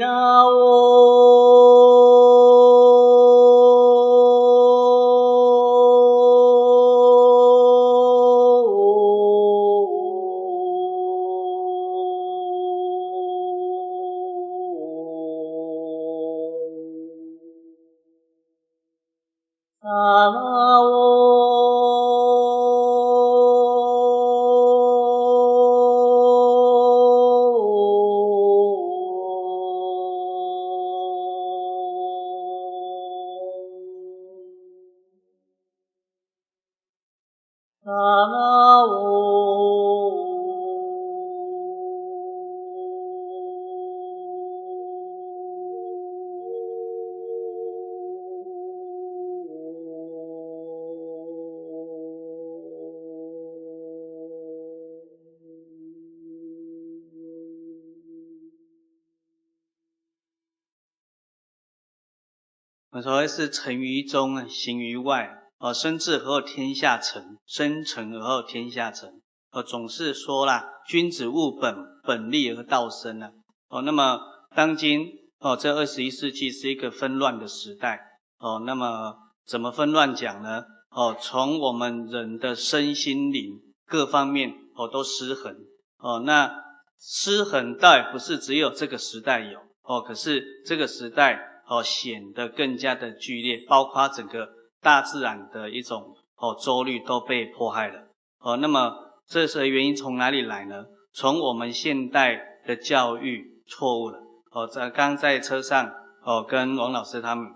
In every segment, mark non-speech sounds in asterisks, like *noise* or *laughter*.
那我。是成于中，行于外。哦，生至而后天下成，生成而后天下成。哦，总是说啦，君子务本，本立而道生啊。哦，那么当今哦，这二十一世纪是一个纷乱的时代。哦，那么怎么纷乱讲呢？哦，从我们人的身心灵各方面哦都失衡。哦，那失衡倒也不是只有这个时代有。哦，可是这个时代。哦，显得更加的剧烈，包括整个大自然的一种哦周律都被迫害了。哦，那么这是原因从哪里来呢？从我们现代的教育错误了。哦，在刚在车上哦，跟王老师他们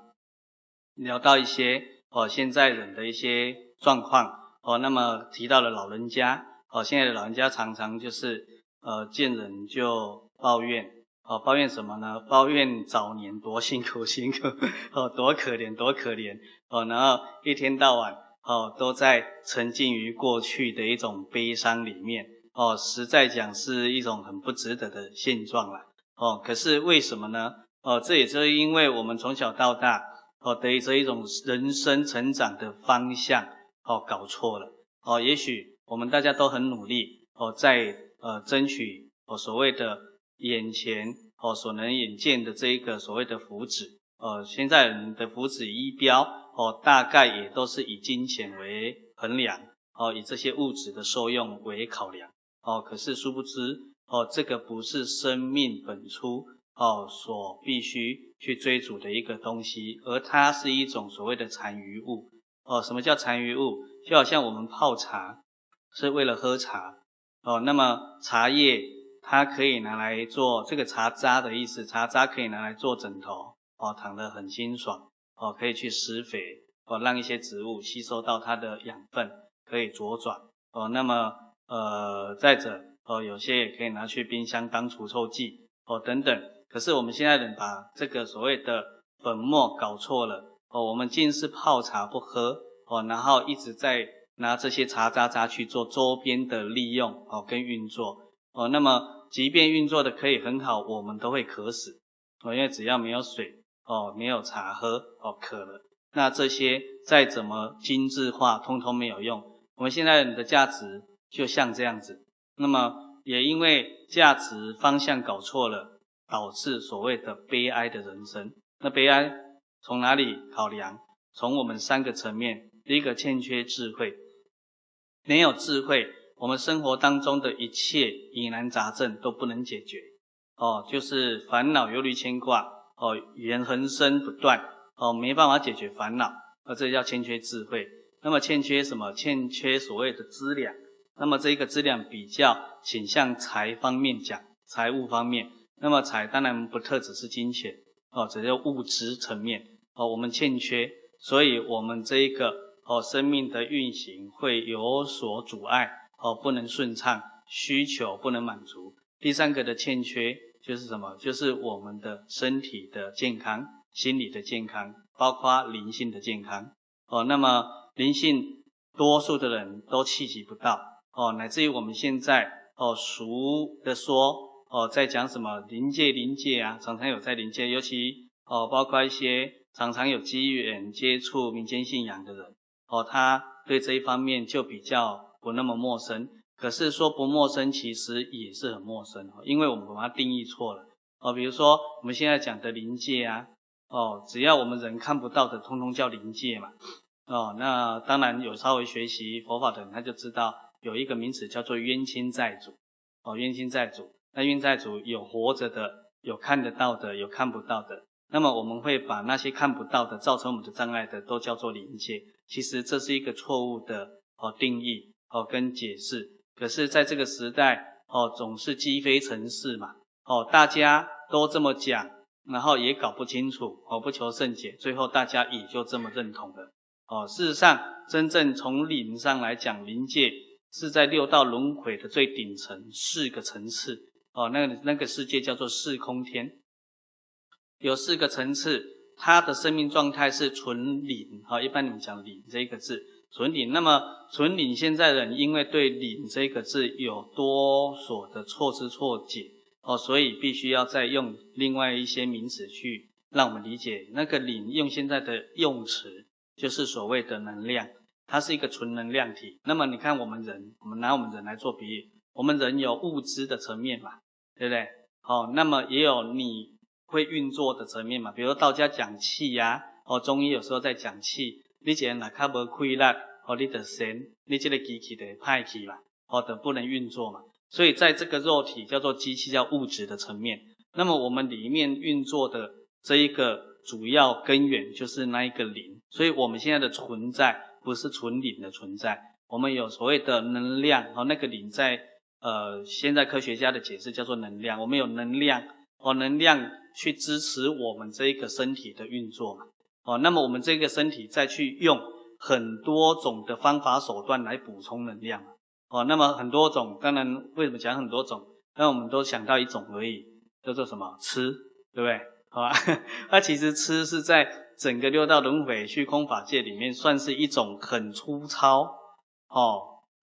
聊到一些哦现在人的一些状况。哦，那么提到了老人家。哦，现在的老人家常常就是呃见人就抱怨。哦，抱怨什么呢？抱怨早年多辛苦 *laughs* 辛苦，哦，多可怜多可怜，哦，然后一天到晚，哦，都在沉浸于过去的一种悲伤里面，哦，实在讲是一种很不值得的现状了，哦，可是为什么呢？哦，这也就是因为我们从小到大，哦，对于这一种人生成长的方向，哦，搞错了，哦，也许我们大家都很努力，哦，在呃争取。哦所谓的眼前哦所能眼见的这一个所谓的福祉，哦现在人的福祉一标哦大概也都是以金钱为衡量哦，以这些物质的受用为考量哦，可是殊不知哦这个不是生命本初哦所必须去追逐的一个东西，而它是一种所谓的残余物哦。什么叫残余物？就好像我们泡茶是为了喝茶哦，那么茶叶它可以拿来做这个茶渣的意思，茶渣可以拿来做枕头哦，躺得很清爽哦，可以去施肥哦，让一些植物吸收到它的养分，可以茁壮哦。那么呃，再者哦，有些也可以拿去冰箱当除臭剂哦等等。可是我们现在人把这个所谓的粉末搞错了哦，我们尽是泡茶不喝。哦，然后一直在拿这些茶渣渣去做周边的利用哦，跟运作哦。那么，即便运作的可以很好，我们都会渴死哦，因为只要没有水哦，没有茶喝哦，渴了。那这些再怎么精致化，通通没有用。我们现在人的价值就像这样子。那么，也因为价值方向搞错了，导致所谓的悲哀的人生。那悲哀从哪里考量？从我们三个层面。第一个欠缺智慧，没有智慧，我们生活当中的一切疑难杂症都不能解决哦，就是烦恼、忧虑、牵挂哦，缘横生不断哦，没办法解决烦恼，而这叫欠缺智慧。那么欠缺什么？欠缺所谓的资粮。那么这一个资粮比较倾向财方面讲，财务方面。那么财当然不特只是金钱哦，只是物质层面哦，我们欠缺，所以我们这一个。哦，生命的运行会有所阻碍，哦，不能顺畅，需求不能满足。第三个的欠缺就是什么？就是我们的身体的健康、心理的健康，包括灵性的健康。哦，那么灵性多数的人都企及不到，哦，乃至于我们现在哦俗的说，哦，在讲什么灵界灵界啊，常常有在灵界，尤其哦包括一些常常有机缘接触民间信仰的人。哦，他对这一方面就比较不那么陌生。可是说不陌生，其实也是很陌生，因为我们把它定义错了。哦，比如说我们现在讲的临界啊，哦，只要我们人看不到的，通通叫临界嘛。哦，那当然有稍微学习佛法的人，他就知道有一个名词叫做冤亲债主。哦，冤亲债主，那冤债主有活着的，有看得到的，有看不到的。那么我们会把那些看不到的，造成我们的障碍的，都叫做临界。其实这是一个错误的哦定义哦跟解释。可是在这个时代哦，总是积非成是嘛哦，大家都这么讲，然后也搞不清楚哦，不求甚解，最后大家也就这么认同了哦。事实上，真正从灵上来讲，灵界是在六道轮回的最顶层四个层次哦，那个那个世界叫做四空天。有四个层次，它的生命状态是纯灵，哈，一般你们讲灵这一个字，纯灵。那么纯灵现在人因为对灵这个字有多所的错知错解，哦，所以必须要再用另外一些名词去让我们理解。那个领用现在的用词就是所谓的能量，它是一个纯能量体。那么你看我们人，我们拿我们人来做比喻，我们人有物质的层面嘛，对不对？好，那么也有你。会运作的层面嘛，比如道家讲气呀、哦，中医有时候在讲气，你既然哪卡无亏力，哦，你的神，你这个机器的派气嘛，哦，的不能运作嘛，所以在这个肉体叫做机器，叫物质的层面，那么我们里面运作的这一个主要根源就是那一个灵，所以我们现在的存在不是纯灵的存在，我们有所谓的能量，哦，那个灵在呃现在科学家的解释叫做能量，我们有能量，哦，能量。去支持我们这一个身体的运作嘛，哦，那么我们这个身体再去用很多种的方法手段来补充能量，哦，那么很多种，当然为什么讲很多种？那我们都想到一种而已，叫做什么？吃，对不对？好吧，*laughs* 那其实吃是在整个六道轮回虚空法界里面算是一种很粗糙，哦，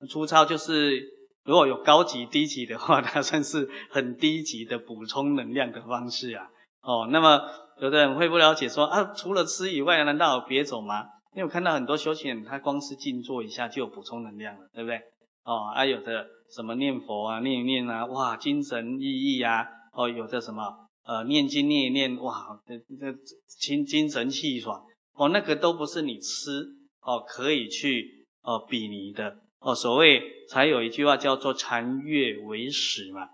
粗糙就是如果有高级低级的话，它算是很低级的补充能量的方式啊。哦，那么有的人会不了解说啊，除了吃以外，难道有别走吗？因为我看到很多修行人，他光是静坐一下就有补充能量了，对不对？哦，啊，有的什么念佛啊，念一念啊，哇，精神奕奕啊，哦，有的什么呃念经念一念，哇，这这精精神气爽，哦，那个都不是你吃哦可以去哦比拟的哦。所谓才有一句话叫做禅悦为食嘛，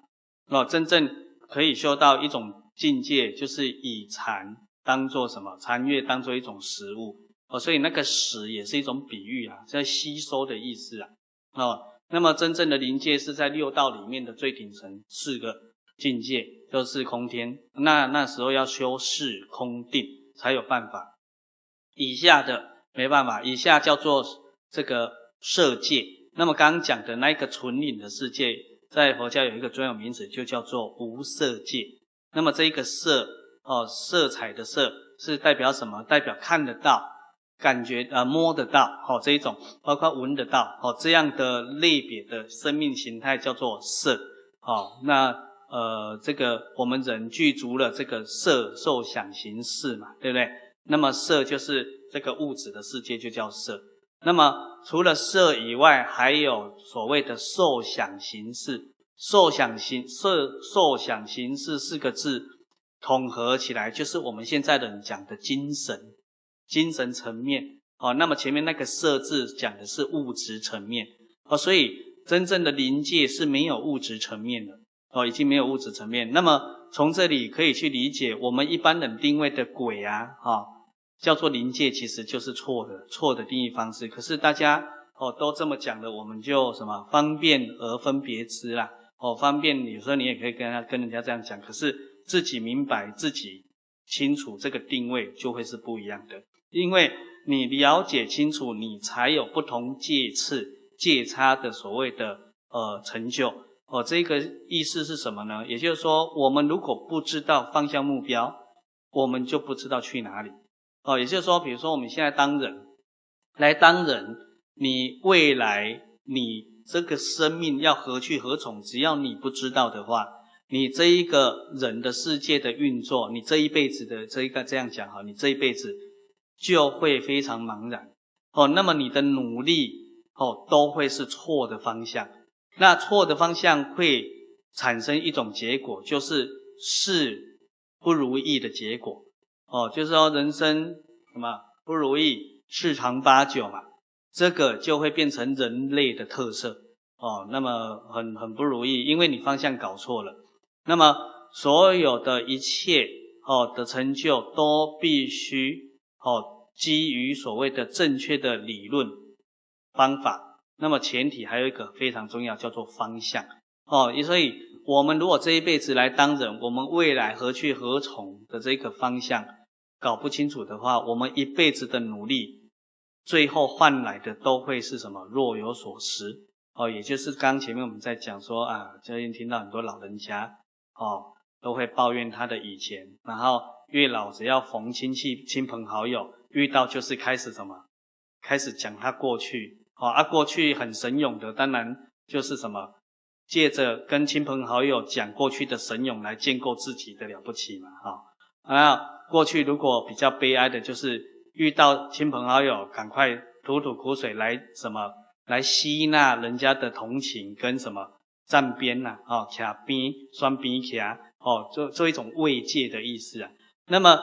哦，真正可以修到一种境界，就是以禅当做什么？禅悦当做一种食物哦，所以那个食也是一种比喻啊，在吸收的意思啊，哦。那么真正的临界是在六道里面的最顶层四个境界，就是空天。那那时候要修四空定才有办法。以下的没办法，以下叫做这个色界。那么刚刚讲的那个纯净的世界，在佛教有一个专有名词，就叫做无色界。那么这一个色哦，色彩的色是代表什么？代表看得到。感觉呃摸得到，好、哦、这一种，包括闻得到，好、哦、这样的类别的生命形态叫做色，哦、那呃这个我们人具足了这个色受想行识嘛，对不对？那么色就是这个物质的世界就叫色。那么除了色以外，还有所谓的受想行识，受想行受受想行识四个字统合起来，就是我们现在的人讲的精神。精神层面，哦，那么前面那个色字讲的是物质层面，哦，所以真正的临界是没有物质层面的，哦，已经没有物质层面。那么从这里可以去理解，我们一般人定位的鬼啊，哈，叫做临界，其实就是错的，错的定义方式。可是大家哦都这么讲的，我们就什么方便而分别之啦，哦，方便有时候你也可以跟他跟人家这样讲，可是自己明白自己清楚这个定位就会是不一样的。因为你了解清楚，你才有不同界次、界差的所谓的呃成就。哦，这个意思是什么呢？也就是说，我们如果不知道方向目标，我们就不知道去哪里。哦，也就是说，比如说我们现在当人，来当人，你未来你这个生命要何去何从，只要你不知道的话，你这一个人的世界的运作，你这一辈子的这一个这样讲哈，你这一辈子。就会非常茫然。哦，那么你的努力哦都会是错的方向，那错的方向会产生一种结果，就是事不如意的结果。哦，就是说人生什么不如意，事常八九嘛，这个就会变成人类的特色哦，那么很很不如意，因为你方向搞错了，那么所有的一切哦的成就都必须。哦，基于所谓的正确的理论方法，那么前提还有一个非常重要，叫做方向。哦，所以我们如果这一辈子来当人，我们未来何去何从的这个方向搞不清楚的话，我们一辈子的努力，最后换来的都会是什么？若有所失。哦，也就是刚前面我们在讲说啊，最近听到很多老人家哦，都会抱怨他的以前，然后。越老，只要逢亲戚、亲朋好友遇到，就是开始什么？开始讲他过去。哦，啊，过去很神勇的，当然就是什么？借着跟亲朋好友讲过去的神勇来建构自己的了不起嘛。哈，啊，过去如果比较悲哀的，就是遇到亲朋好友，赶快吐吐苦水来什么？来吸纳人家的同情跟什么？站边呐，哦，卡边双边卡，哦，做做一种慰藉的意思啊。那么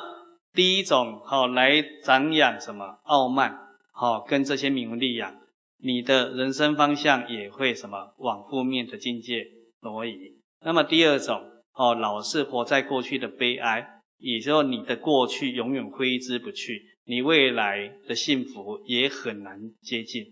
第一种好来长养什么傲慢，好跟这些名利啊，你的人生方向也会什么往负面的境界挪移。那么第二种哦，老是活在过去的悲哀，也就是你的过去永远挥之不去，你未来的幸福也很难接近。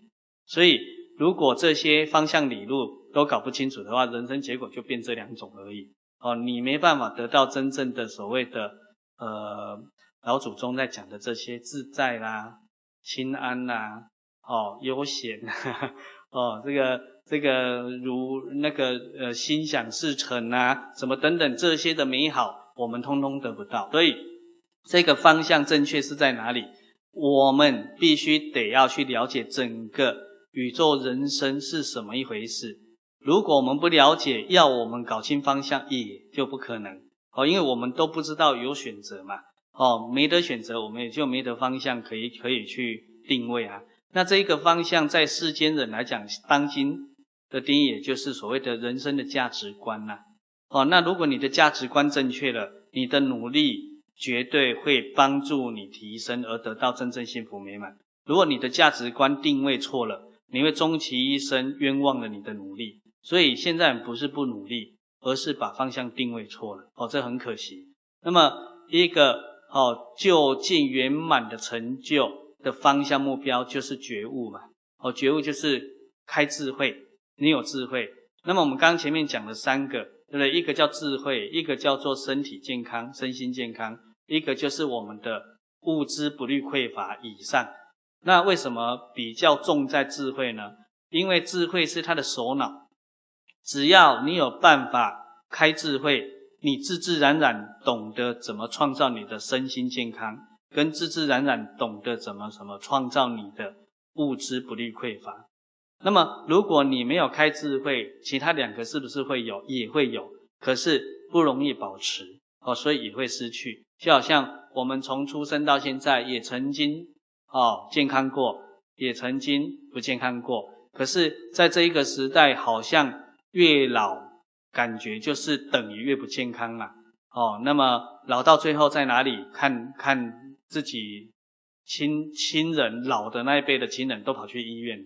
所以如果这些方向理路都搞不清楚的话，人生结果就变这两种而已。哦，你没办法得到真正的所谓的。呃，老祖宗在讲的这些自在啦、心安啦、哦悠闲，*laughs* 哦这个这个如那个呃心想事成啊，什么等等这些的美好，我们通通得不到。所以这个方向正确是在哪里？我们必须得要去了解整个宇宙人生是什么一回事。如果我们不了解，要我们搞清方向，也就不可能。哦，因为我们都不知道有选择嘛，哦，没得选择，我们也就没得方向可以可以去定位啊。那这一个方向在世间人来讲，当今的定义，也就是所谓的人生的价值观呐。哦，那如果你的价值观正确了，你的努力绝对会帮助你提升而得到真正幸福美满。如果你的价值观定位错了，你会终其一生冤枉了你的努力。所以现在不是不努力，而是把方向定位错了。哦，这很可惜。那么一个哦究竟圆满的成就的方向目标就是觉悟嘛。哦，觉悟就是开智慧，你有智慧。那么我们刚刚前面讲了三个。对不对？一个叫智慧，一个叫做身体健康、身心健康，一个就是我们的物资不虑匮乏以上。那为什么比较重在智慧呢？因为智慧是他的首脑，只要你有办法开智慧，你自自然然懂得怎么创造你的身心健康，跟自自然然懂得怎么什么创造你的物资不虑匮乏。那么，如果你没有开智慧，其他两个是不是会有？也会有，可是不容易保持哦，所以也会失去。就好像我们从出生到现在，也曾经哦健康过，也曾经不健康过。可是，在这一个时代，好像越老，感觉就是等于越不健康了哦。那么老到最后在哪里？看看自己亲亲人老的那一辈的亲人都跑去医院。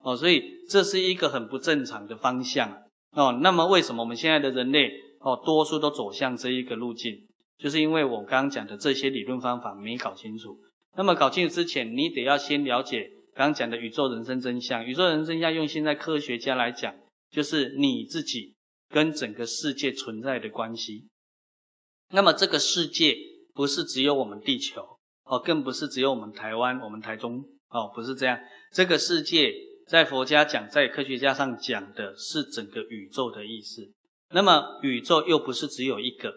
哦，所以这是一个很不正常的方向哦。那么为什么我们现在的人类哦，多数都走向这一个路径？就是因为我刚刚讲的这些理论方法没搞清楚。那么搞清楚之前，你得要先了解刚刚讲的宇宙人生真相。宇宙人生真相用现在科学家来讲，就是你自己跟整个世界存在的关系。那么这个世界不是只有我们地球哦，更不是只有我们台湾、我们台中哦，不是这样。这个世界。在佛家讲，在科学家上讲的是整个宇宙的意思。那么宇宙又不是只有一个，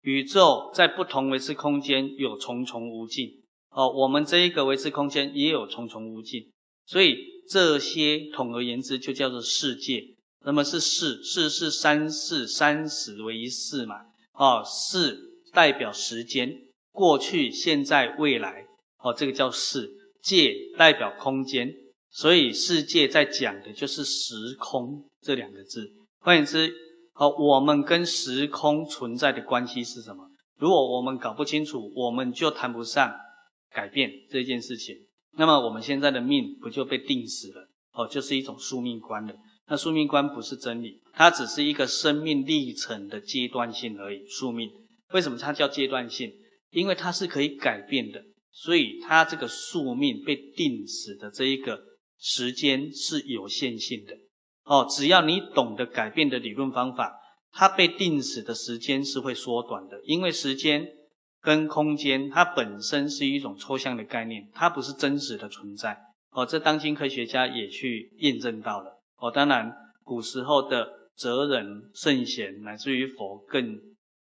宇宙在不同维次空间有重重无尽。哦，我们这一个维次空间也有重重无尽。所以这些统而言之就叫做世界。那么是世，世是三世，三十为一世嘛。哦，世代表时间，过去、现在、未来。哦，这个叫世。界代表空间。所以世界在讲的就是时空这两个字。换言之，好，我们跟时空存在的关系是什么？如果我们搞不清楚，我们就谈不上改变这件事情。那么我们现在的命不就被定死了？哦，就是一种宿命观了。那宿命观不是真理，它只是一个生命历程的阶段性而已。宿命为什么它叫阶段性？因为它是可以改变的，所以它这个宿命被定死的这一个。时间是有限性的，哦，只要你懂得改变的理论方法，它被定死的时间是会缩短的。因为时间跟空间它本身是一种抽象的概念，它不是真实的存在。哦，这当今科学家也去验证到了。哦，当然古时候的哲人圣贤乃至于佛更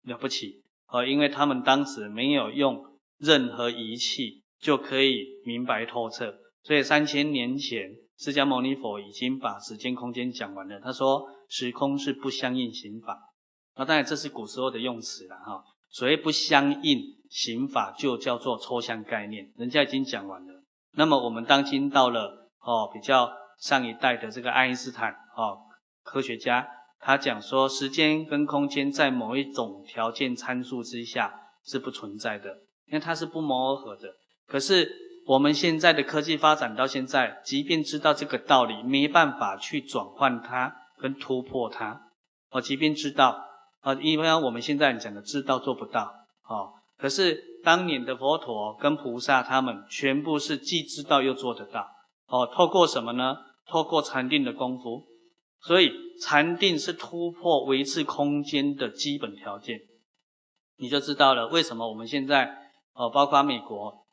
了不起。哦，因为他们当时没有用任何仪器就可以明白透彻。所以三千年前，释迦牟尼佛已经把时间空间讲完了。他说，时空是不相应行法。那当然这是古时候的用词了哈。所谓不相应行法，就叫做抽象概念，人家已经讲完了。那么我们当今到了哦，比较上一代的这个爱因斯坦哦，科学家，他讲说，时间跟空间在某一种条件参数之下是不存在的，因为它是不谋而合的。可是我们现在的科技发展到现在，即便知道这个道理，没办法去转换它跟突破它。哦，即便知道，啊，因为我们现在讲的知道做不到，哦，可是当年的佛陀跟菩萨他们全部是既知道又做得到。哦，透过什么呢？透过禅定的功夫。所以禅定是突破维次空间的基本条件。你就知道了为什么我们现在，哦，包括美国。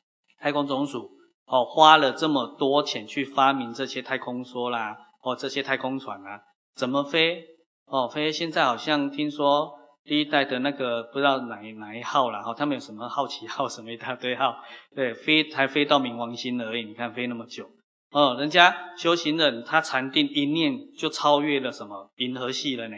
太空总署哦，花了这么多钱去发明这些太空梭啦，哦，这些太空船啊，怎么飞？哦，飞现在好像听说第一代的那个不知道哪一哪一号了，哈，他们有什么好奇号 *laughs* 什么一大堆号，对，飞才飞到冥王星而已，你看飞那么久，哦，人家修行人他禅定一念就超越了什么银河系了呢？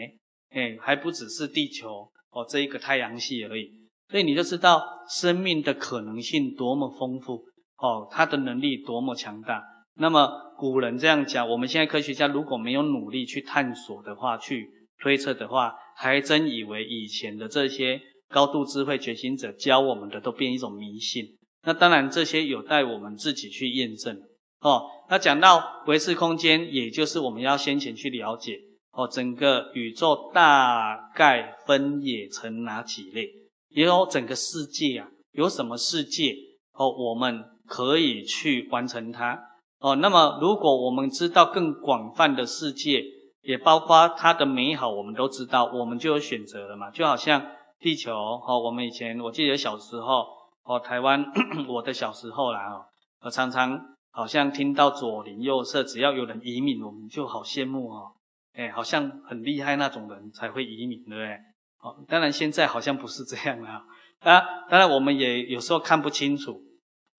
哎，还不只是地球哦，这一个太阳系而已。所以你就知道生命的可能性多么丰富哦，它的能力多么强大那么古人这样讲，我们现在科学家如果没有努力去探索的话，去推测的话，还真以为以前的这些高度智慧觉醒者教我们的都变一种迷信。那当然这些有待我们自己去验证哦。那讲到维次空间，也就是我们要先前去了解哦，整个宇宙大概分也成哪几类，也有整个世界啊，有什么世界哦，我们可以去完成它哦。那么如果我们知道更广泛的世界，也包括它的美好，我们都知道，我们就有选择了嘛。就好像地球哦，我们以前我记得小时候哦，台湾 *clears throat* 我的小时候啦哦，我常常好像听到左邻右舍只要有人移民，我们就好羡慕哦，哎，好像很厉害那种人才会移民，对不对？哦，当然现在好像不是这样了啊。当然我们也有时候看不清楚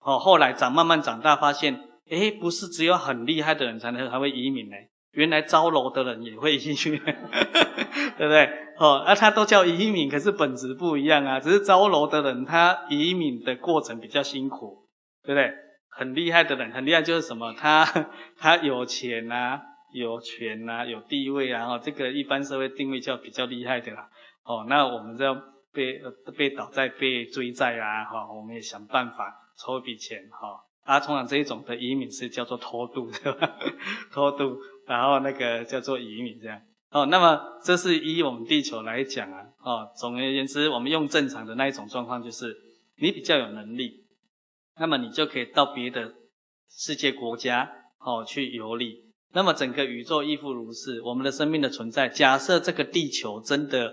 哦，后来长慢慢长大发现，哎，不是只有很厉害的人才能才会移民呢。原来招楼的人也会移民，*laughs* 对不对？哦，那、啊、他都叫移民，可是本质不一样啊。只是招楼的人，他移民的过程比较辛苦，对不对？很厉害的人，很厉害就是什么？他 *laughs* 他有钱啊，有权啊，有地位啊。哦，这个一般社会定位叫比较厉害的啦。哦，那我们就要被被倒债、被追债啊。哈、哦，我们也想办法筹一笔钱。哈、哦，啊，通常这一种的移民是叫做偷渡，*laughs* 对吧？偷渡。然后那个叫做移民这样哦，那么这是以我们地球来讲啊哦，总而言之，我们用正常的那一种状况，就是你比较有能力，那么你就可以到别的世界国家哦去游历。那么整个宇宙亦复如是，我们的生命的存在，假设这个地球真的，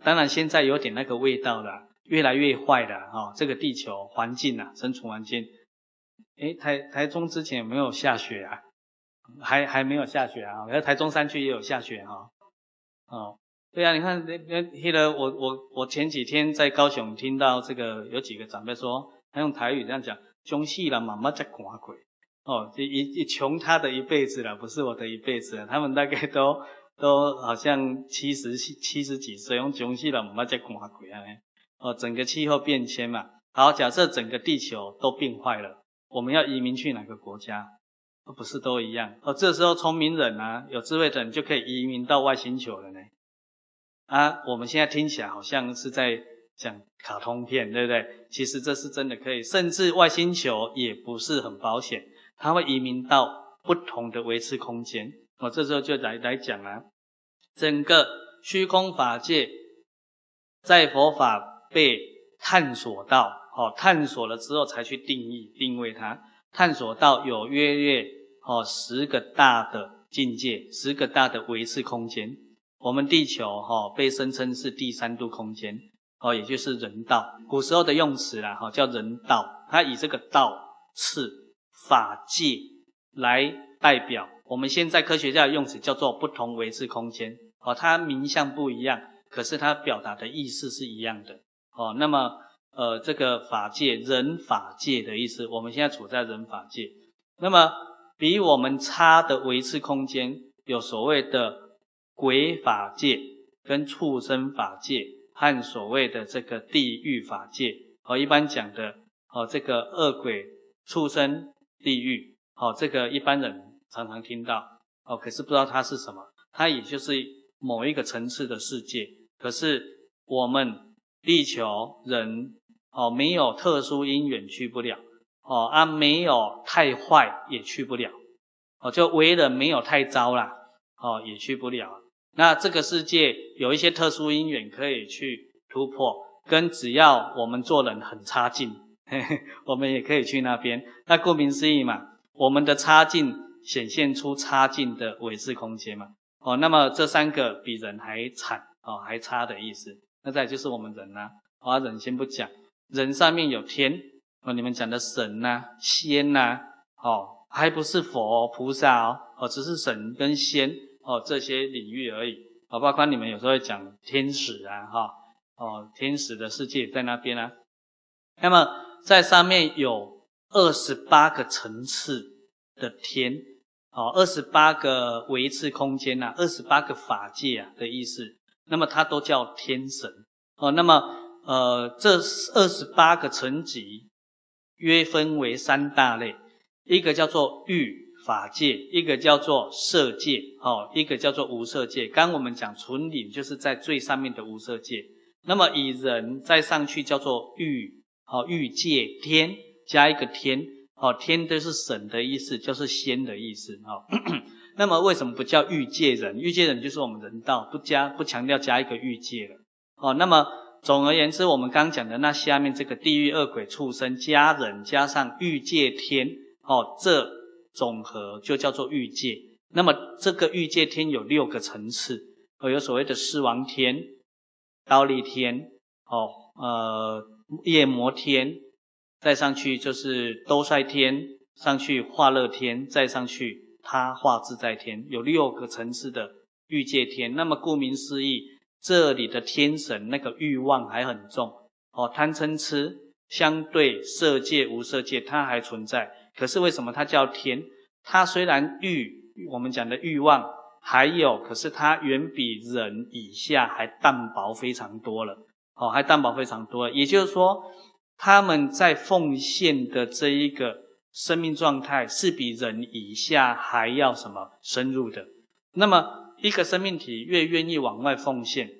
当然现在有点那个味道了，越来越坏了哦，这个地球环境啊，生存环境，诶台台中之前有没有下雪啊？还还没有下雪啊，而台中山区也有下雪哈。哦，对啊，你看那那那个我我我前几天在高雄听到这个有几个长辈说，他用台语这样讲，穷死了妈妈在寡鬼。哦，一一穷他的一辈子了，不是我的一辈子了。他们大概都都好像七十七十几岁，用穷死了妈妈在寡鬼啊。哦，整个气候变迁嘛。好，假设整个地球都变坏了，我们要移民去哪个国家？不是都一样哦？这时候聪明人啊，有智慧的人就可以移民到外星球了呢。啊，我们现在听起来好像是在讲卡通片，对不对？其实这是真的可以，甚至外星球也不是很保险，它会移民到不同的维次空间。我、这时候就来来讲啊，整个虚空法界在佛法被探索到，哦，探索了之后才去定义定位它。探索到有约约哦十个大的境界，十个大的维次空间。我们地球哈被声称是第三度空间哦，也就是人道。古时候的用词啦哈叫人道，它以这个道次法界来代表。我们现在科学家的用词叫做不同维次空间哦，它名相不一样，可是它表达的意思是一样的哦。那么。呃，这个法界，人法界的意思，我们现在处在人法界。那么，比我们差的维次空间，有所谓的鬼法界、跟畜生法界，和所谓的这个地狱法界。哦，一般讲的，哦，这个恶鬼、畜生、地狱，哦，这个一般人常常听到，哦，可是不知道它是什么。它也就是某一个层次的世界。可是我们地球人。哦，没有特殊因缘去不了，哦啊，没有太坏也去不了，哦，就为人没有太糟啦，哦，也去不了。那这个世界有一些特殊因缘可以去突破，跟只要我们做人很差劲，嘿嘿，我们也可以去那边。那顾名思义嘛，我们的差劲显现出差劲的维持空间嘛，哦，那么这三个比人还惨，哦，还差的意思。那再就是我们人呐，啊，人先不讲。人上面有天哦，你们讲的神呐、仙呐、哦，还不是佛菩萨哦，哦，只是神跟仙哦这些领域而已。哦，包括你们有时候会讲天使啊，哈，哦，天使的世界在那边啊。那么在上面有二十八个层次的天，哦，二十八个维次空间呐，二十八个法界啊的意思。那么它都叫天神哦，那么。呃，这二十八个层级约分为三大类，一个叫做欲法界，一个叫做色界，哦，一个叫做无色界。刚我们讲纯领，就是在最上面的无色界。那么以人再上去叫做欲，哦，欲界天加一个天，哦，天都是神的意思，就是仙的意思，哦。*clears throat* 那么为什么不叫欲界人？欲界人就是我们人道，不加不强调加一个欲界了，哦。那么总而言之，我们刚讲的那下面这个地狱、恶鬼、畜生家人加上欲界天，哦，这。总和就叫做欲界，那么这个欲界天有六个层次，哦，有所谓的狮王天、刀利天，哦，呃，夜摩天，再上去就是兜率天，上去化乐天，再上去他化自在天，有六个层次的欲界天。那么顾名思义，这里的天神那个欲望还很重，哦，贪嗔痴，相对色界、无色界，它还存在。可是为什么它叫天？它虽然欲，我们讲的欲望还有，可是它远比人以下还淡薄非常多了。哦，还淡薄非常多。也就是说，他们在奉献的这一个生命状态，是比人以下还要什么深入的。那么，一个生命体越愿意往外奉献，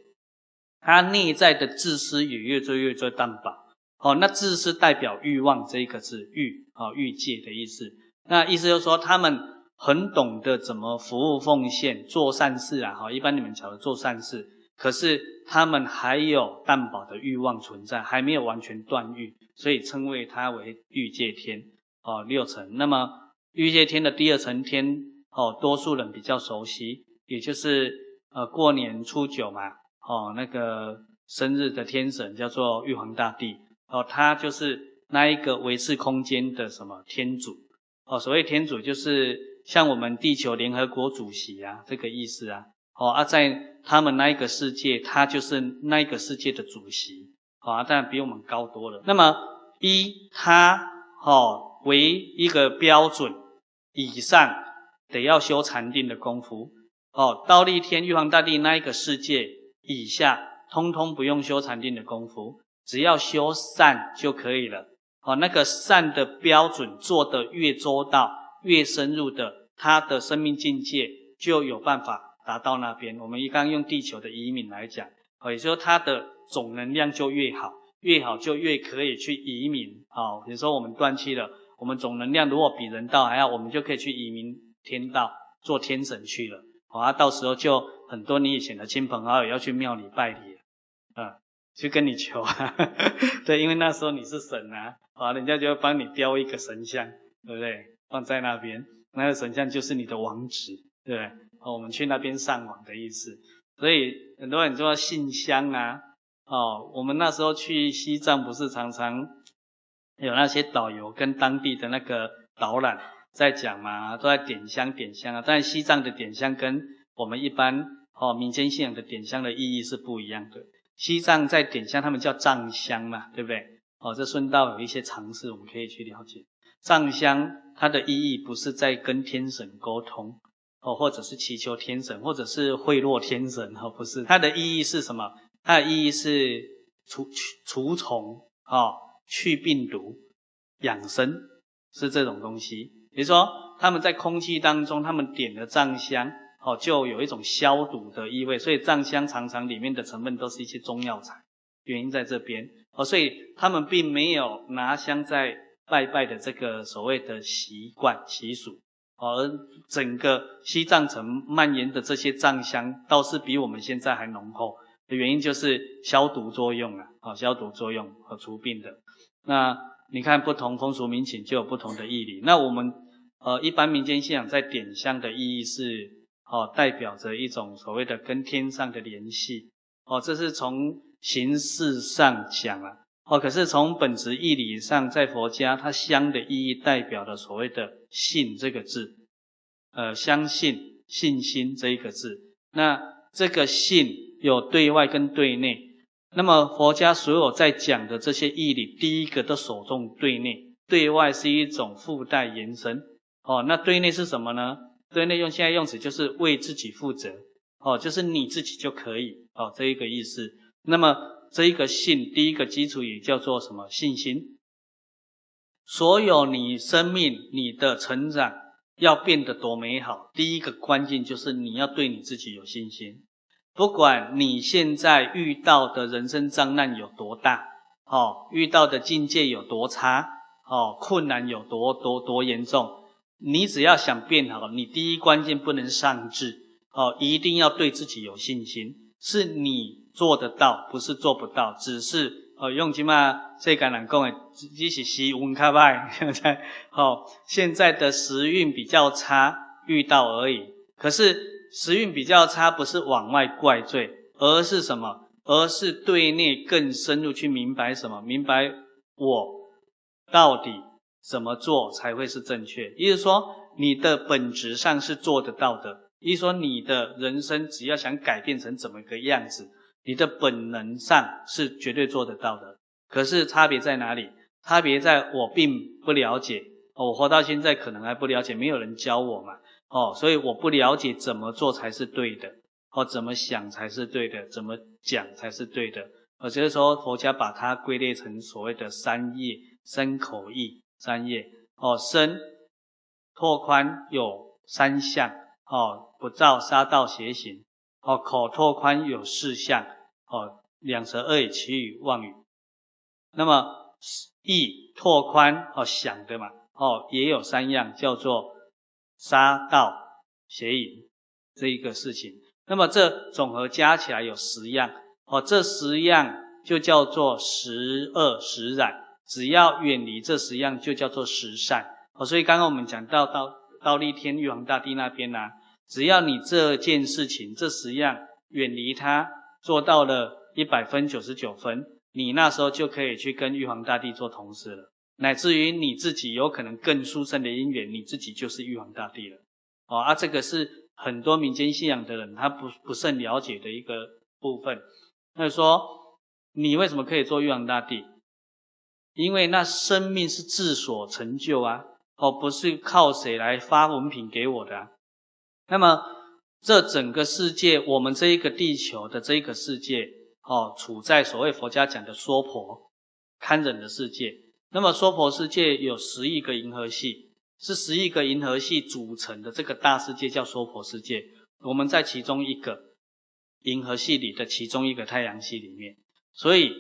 他内在的自私也越做越做淡薄。哦，那自私代表欲望这一个字，欲啊，欲界的意思。那意思就是说，他们很懂得怎么服务奉献、做善事啊。哈，一般你们讲的做善事，可是他们还有淡薄的欲望存在，还没有完全断欲，所以称为它为欲界天。哦，六层。那么欲界天的第二层天，哦，多数人比较熟悉，也就是呃过年初九嘛，哦，那个生日的天神叫做玉皇大帝。哦，他就是那一个维持空间的什么天主哦，所谓天主就是像我们地球联合国主席啊，这个意思啊。哦，啊，在他们那一个世界，他就是那一个世界的主席，哦，啊，当然比我们高多了。那么依他哦为一个标准，以上得要修禅定的功夫哦。到了一天玉皇大帝那一个世界以下，通通不用修禅定的功夫。只要修善就可以了，哦，那个善的标准做得越周到、越深入的，他的生命境界就有办法达到那边。我们一刚用地球的移民来讲，哦，也就是说它的总能量就越好，越好就越可以去移民。哦，比如说我们断气了，我们总能量如果比人道还要，我们就可以去移民天道，做天神去了。好啊，到时候就很多你以前的亲朋好友要去庙里拜礼，嗯。去跟你求啊，*laughs* 对，因为那时候你是神啊，啊，人家就会帮你雕一个神像，对不对？放在那边，那个神像就是你的王子，对不对？我们去那边上网的意思。所以很多人说信箱啊，哦，我们那时候去西藏不是常常有那些导游跟当地的那个导览在讲嘛，都在点香点香啊。但西藏的点香跟我们一般哦民间信仰的点香的意义是不一样的。西藏在点香，他们叫藏香嘛，对不对？哦，这顺道有一些常识，我们可以去了解。藏香它的意义不是在跟天神沟通，哦，或者是祈求天神，或者是贿赂天神，哦，不是。它的意义是什么？它的意义是除除虫，哦，去病毒，养生，是这种东西。比如说，他们在空气当中，他们点了藏香。哦，就有一种消毒的意味，所以藏香常常里面的成分都是一些中药材，原因在这边。哦，所以他们并没有拿香在拜拜的这个所谓的习惯习俗。而整个西藏城蔓延的这些藏香，倒是比我们现在还浓厚。的原因就是消毒作用啊，啊，消毒作用和除病的。那你看不同风俗民情就有不同的义理。那我们呃一般民间信仰在点香的意义是。哦，代表着一种所谓的跟天上的联系，哦，这是从形式上讲啊，哦，可是从本质义理上，在佛家，它香的意义代表了所谓的信这个字，呃，相信、信心这一个字。那这个信有对外跟对内，那么佛家所有在讲的这些义理，第一个都首重对内，对外是一种附带延伸。哦，那对内是什么呢？对内用现在用词就是为自己负责，哦，就是你自己就可以，哦，这一个意思。那么这一个信，第一个基础也叫做什么？信心。所有你生命、你的成长、要变得多美好，第一个关键就是你要对你自己有信心。不管你现在遇到的人生障难有多大，哦，遇到的境界有多差，哦，困难有多多多严重，你只要想变好，你第一关键不能丧志，哦，一定要对自己有信心，是你做得到，不是做不到，只是呃，用起码这个人讲的，只是时运较歹，*laughs* 现在哦，现在的时运比较差，遇到而已，可是。时运比较差，不是往外怪罪，而是什么？而是对内更深入去明白什么？明白我到底怎么做才会是正确？也就是说，你的本质上是做得到的。一说，你的人生只要想改变成怎么个样子，你的本能上是绝对做得到的。可是差别在哪里？差别在我并不了解，我活到现在可能还不了解，没有人教我嘛。哦，所以我不了解怎么做才是对的，哦，怎么想才是对的，怎么讲才是对的。我觉得说佛家把它归类成所谓的三业：身、口、意三业。哦，身拓宽有三项，哦，不造杀盗邪行。哦，口拓宽有四项，哦，两舌恶语綺语妄语。那么意拓宽，哦，想的嘛，哦，也有三样，叫做。杀盗邪淫这一个事情，那么这总和加起来有十样哦，这十样就叫做十恶十染，只要远离这十样就叫做十善哦。所以刚刚我们讲到到忉利天玉皇大帝那边呢、只要你这件事情这十样远离它，做到了一百分九十九分，你那时候就可以去跟玉皇大帝做同事了。乃至于你自己有可能更殊胜的因缘，你自己就是玉皇大帝了，哦，啊，这个是很多民间信仰的人他不不甚了解的一个部分。那说你为什么可以做玉皇大帝？因为那生命是自所成就啊，哦，不是靠谁来发文凭给我的。那么这整个世界，我们这一个地球的这一个世界，哦，处在所谓佛家讲的娑婆堪忍的世界。那么娑婆世界有十亿个银河系，是十亿个银河系组成的这个大世界叫娑婆世界。我们在其中一个银河系里的其中一个太阳系里面，所以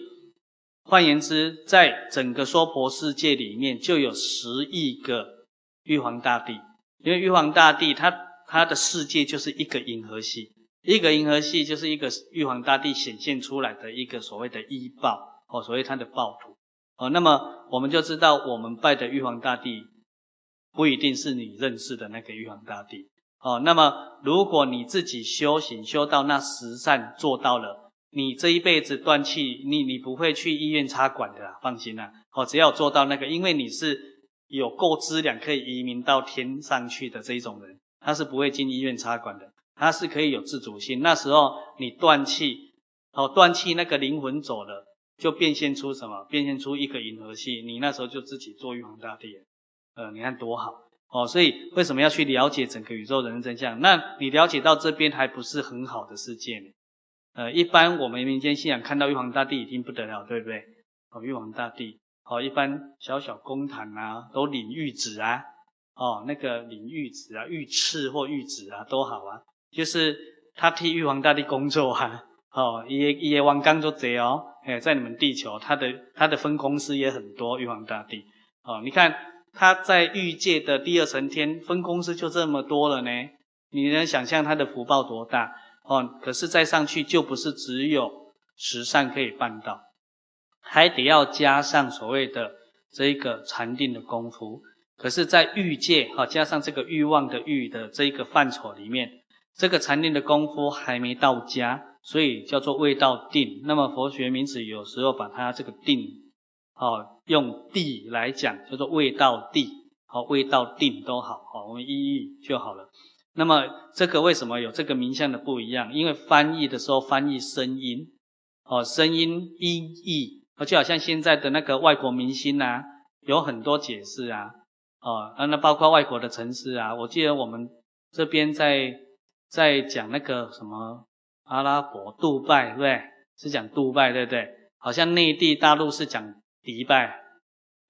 换言之，在整个娑婆世界里面就有十亿个玉皇大帝。因为玉皇大帝他他的世界就是一个银河系，一个银河系就是一个玉皇大帝显现出来的一个所谓的依报哦，所谓他的报土。哦，那么我们就知道，我们拜的玉皇大帝不一定是你认识的那个玉皇大帝。哦，那么如果你自己修行修到那十善做到了，你这一辈子断气，你你不会去医院插管的啦，放心啦。哦，只要做到那个，因为你是有够资粮可以移民到天上去的这一种人，他是不会进医院插管的，他是可以有自主性。那时候你断气，哦，断气那个灵魂走了。就变现出什么？变现出一个银河系，你那时候就自己做玉皇大帝，呃，你看多好哦！所以为什么要去了解整个宇宙人生真相？那你了解到这边还不是很好的世界呢？呃，一般我们民间信仰看到玉皇大帝已经不得了，对不对？哦，玉皇大帝，哦，一般小小公坛啊，都领玉旨啊，哦，那个领玉旨啊，御赐或玉旨啊，都好啊，就是他替玉皇大帝工作啊。哦，也也王刚就贼哦，哎，在你们地球，他的他的分公司也很多，玉皇大帝。哦，你看他在欲界的第二层天，分公司就这么多了呢。你能想象他的福报多大？哦，可是再上去就不是只有十善可以办到，还得要加上所谓的这一个禅定的功夫。可是，在欲界，哈，加上这个欲望的欲的这一个范畴里面，这个禅定的功夫还没到家。所以叫做未到定。那么佛学名词有时候把它这个定，哦，用地来讲，叫做未到地，好，未到定都好，好，我们意译就好了。那么这个为什么有这个名相的不一样？因为翻译的时候翻译声音，哦，声音音译，就好像现在的那个外国明星啊，有很多解释啊，哦，那包括外国的城市啊，我记得我们这边在在讲那个什么。阿拉伯、杜拜，对不对？是讲杜拜，对不对？好像内地大陆是讲迪拜，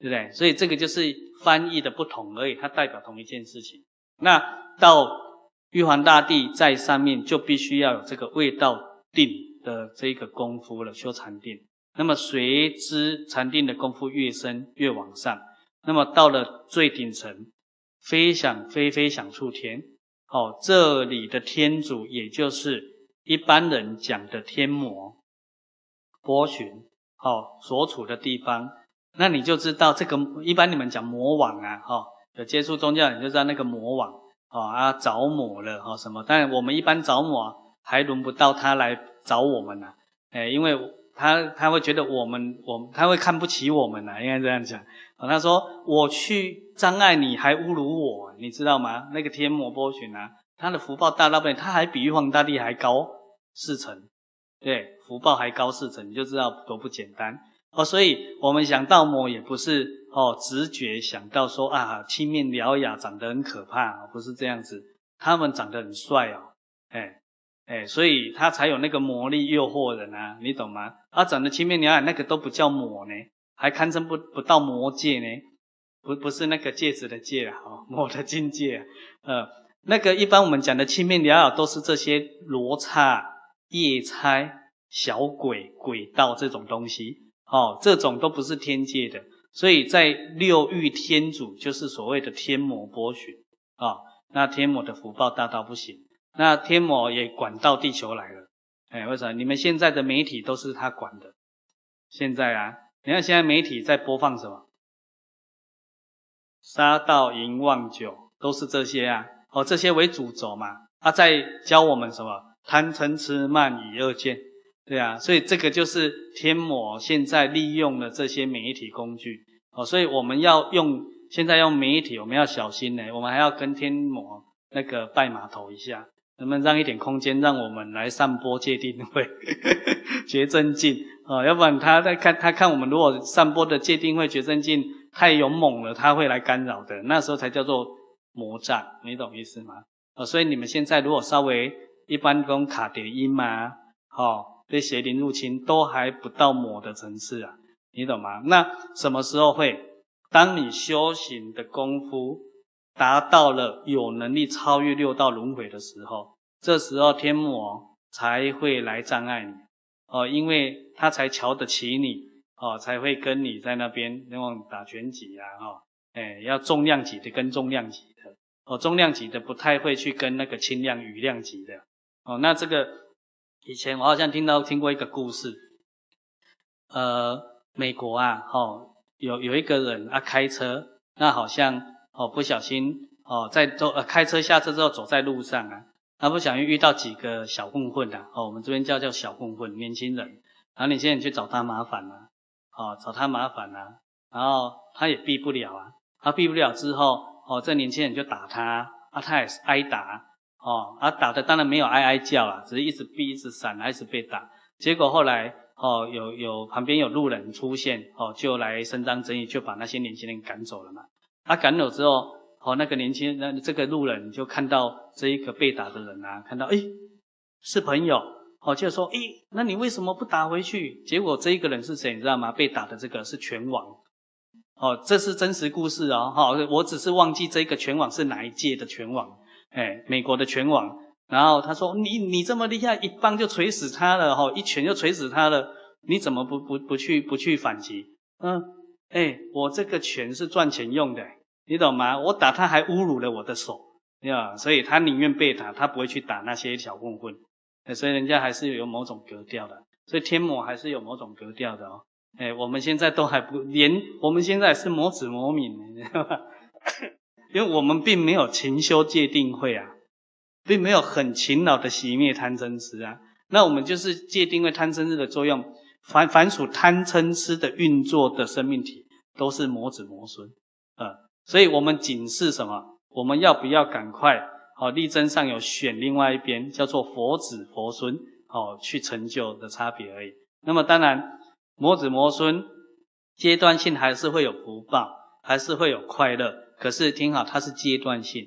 对不对？所以这个就是翻译的不同而已，它代表同一件事情。那到玉皇大帝在上面，就必须要有这个位道定的这个功夫了，修禅定。那么随之禅定的功夫越深越往上，那么到了最顶层，飞想飞飞想出天。哦，这里的天主也就是一般人讲的天魔波旬，哦，所处的地方。那你就知道这个一般你们讲魔王啊，哈、哦，有接触宗教你就知道那个魔王，哦啊着魔了，哈、哦、什么？但我们一般着魔还轮不到他来找我们呢、啊，哎，因为。他他会觉得我们我们他会看不起我们呢、啊，应该这样讲。他说我去障碍你，还侮辱我，你知道吗？那个天魔波旬啊，他的福报大到不，他还比玉皇大帝还高四层，对，福报还高四层，你就知道多不简单哦。所以我们想到魔也不是哦，直觉想到说啊，青面獠牙，长得很可怕，不是这样子。他们长得很帅哦，哎。哎，所以他才有那个魔力诱惑人啊，你懂吗？他长得青面獠牙，那个都不叫魔呢，还堪称不不到魔界呢，不不是那个戒指的戒啊，哦，*laughs* 魔的境界啊，呃，那个一般我们讲的青面獠牙都是这些罗刹、夜叉、小鬼、鬼道这种东西，哦，这种都不是天界的，所以在六欲天主就是所谓的天魔波旬啊，那天魔的福报大到不行。那天魔也管到地球来了，哎，为什么？你们现在的媒体都是他管的。现在啊，你看现在媒体在播放什么？杀盗淫妄酒，都是这些啊。哦，这些为主轴嘛。他、啊、在教我们什么？贪嗔痴慢疑二见，对啊。所以这个就是天魔现在利用了这些媒体工具。哦，所以我们要用现在用媒体，我们要小心呢。我们还要跟天魔那个拜码头一下。能不能让一点空间，让我们来散播戒定慧、觉真静啊？要不然他在看，他看我们如果散播的戒定慧、觉真静太勇猛了，他会来干扰的。那时候才叫做魔障，你懂意思吗？啊，所以你们现在如果稍微一般攻卡叠音嘛，哦，被邪灵入侵都还不到魔的层次啊，你懂吗？那什么时候会？当你修行的功夫。达到了有能力超越六道轮回的时候，这时候天魔才会来障碍你哦，因为他才瞧得起你哦，才会跟你在那边那种打拳击啊，哈、哦，哎，要重量级的跟重量级的哦，重量级的不太会去跟那个轻量羽量级的哦。那这个以前我好像听到听过一个故事，呃，美国啊，哦，有有一个人啊开车，那好像。哦，不小心哦，在走呃开车下车之后走在路上啊，他不小心遇到几个小混混呐、啊，哦，我们这边叫叫小混混，年轻人，然后你现在去找他麻烦、啊，哦，找他麻烦、啊，然后他也避不了啊，他避不了之后，哦，这年轻人就打他，啊，他也是挨打，哦，啊打的当然没有哀哀叫啊，只是一直避一直闪，还是被打，结果后来哦有有旁边有路人出现，哦就来伸张正义，就把那些年轻人赶走了嘛。他赶走之后，哦，那个年轻人，这个路人就看到这一个被打的人啊，看到，诶，是朋友，哦，就说，诶，那你为什么不打回去？结果这一个人是谁，你知道吗？被打的这个是拳王，哦，这是真实故事哦，哈，我只是忘记这个拳王是哪一届的拳王，诶，美国的拳王。然后他说，你你这么厉害，一棒就锤死他了，哈，一拳就锤死他了，你怎么不不不去不去反击？嗯。哎，我这个拳是赚钱用的，你懂吗？我打他还侮辱了我的手，呀，所以他宁愿被打，他不会去打那些小混混。所以人家还是有某种格调的，所以天魔还是有某种格调的哦。哎，我们现在都还不连，我们现在是魔子魔名，你知道吗？*coughs* 因为我们并没有勤修戒定慧啊，并没有很勤劳的熄灭贪嗔痴啊。那我们就是戒定慧贪嗔痴的作用。凡凡属贪嗔痴的运作的生命体，都是魔子魔孙，啊，所以我们警示什么？我们要不要赶快？好，力争上游选另外一边，叫做佛子佛孙，好，去成就的差别而已。那么当然，魔子魔孙阶段性还是会有福报，还是会有快乐。可是听好，它是阶段性，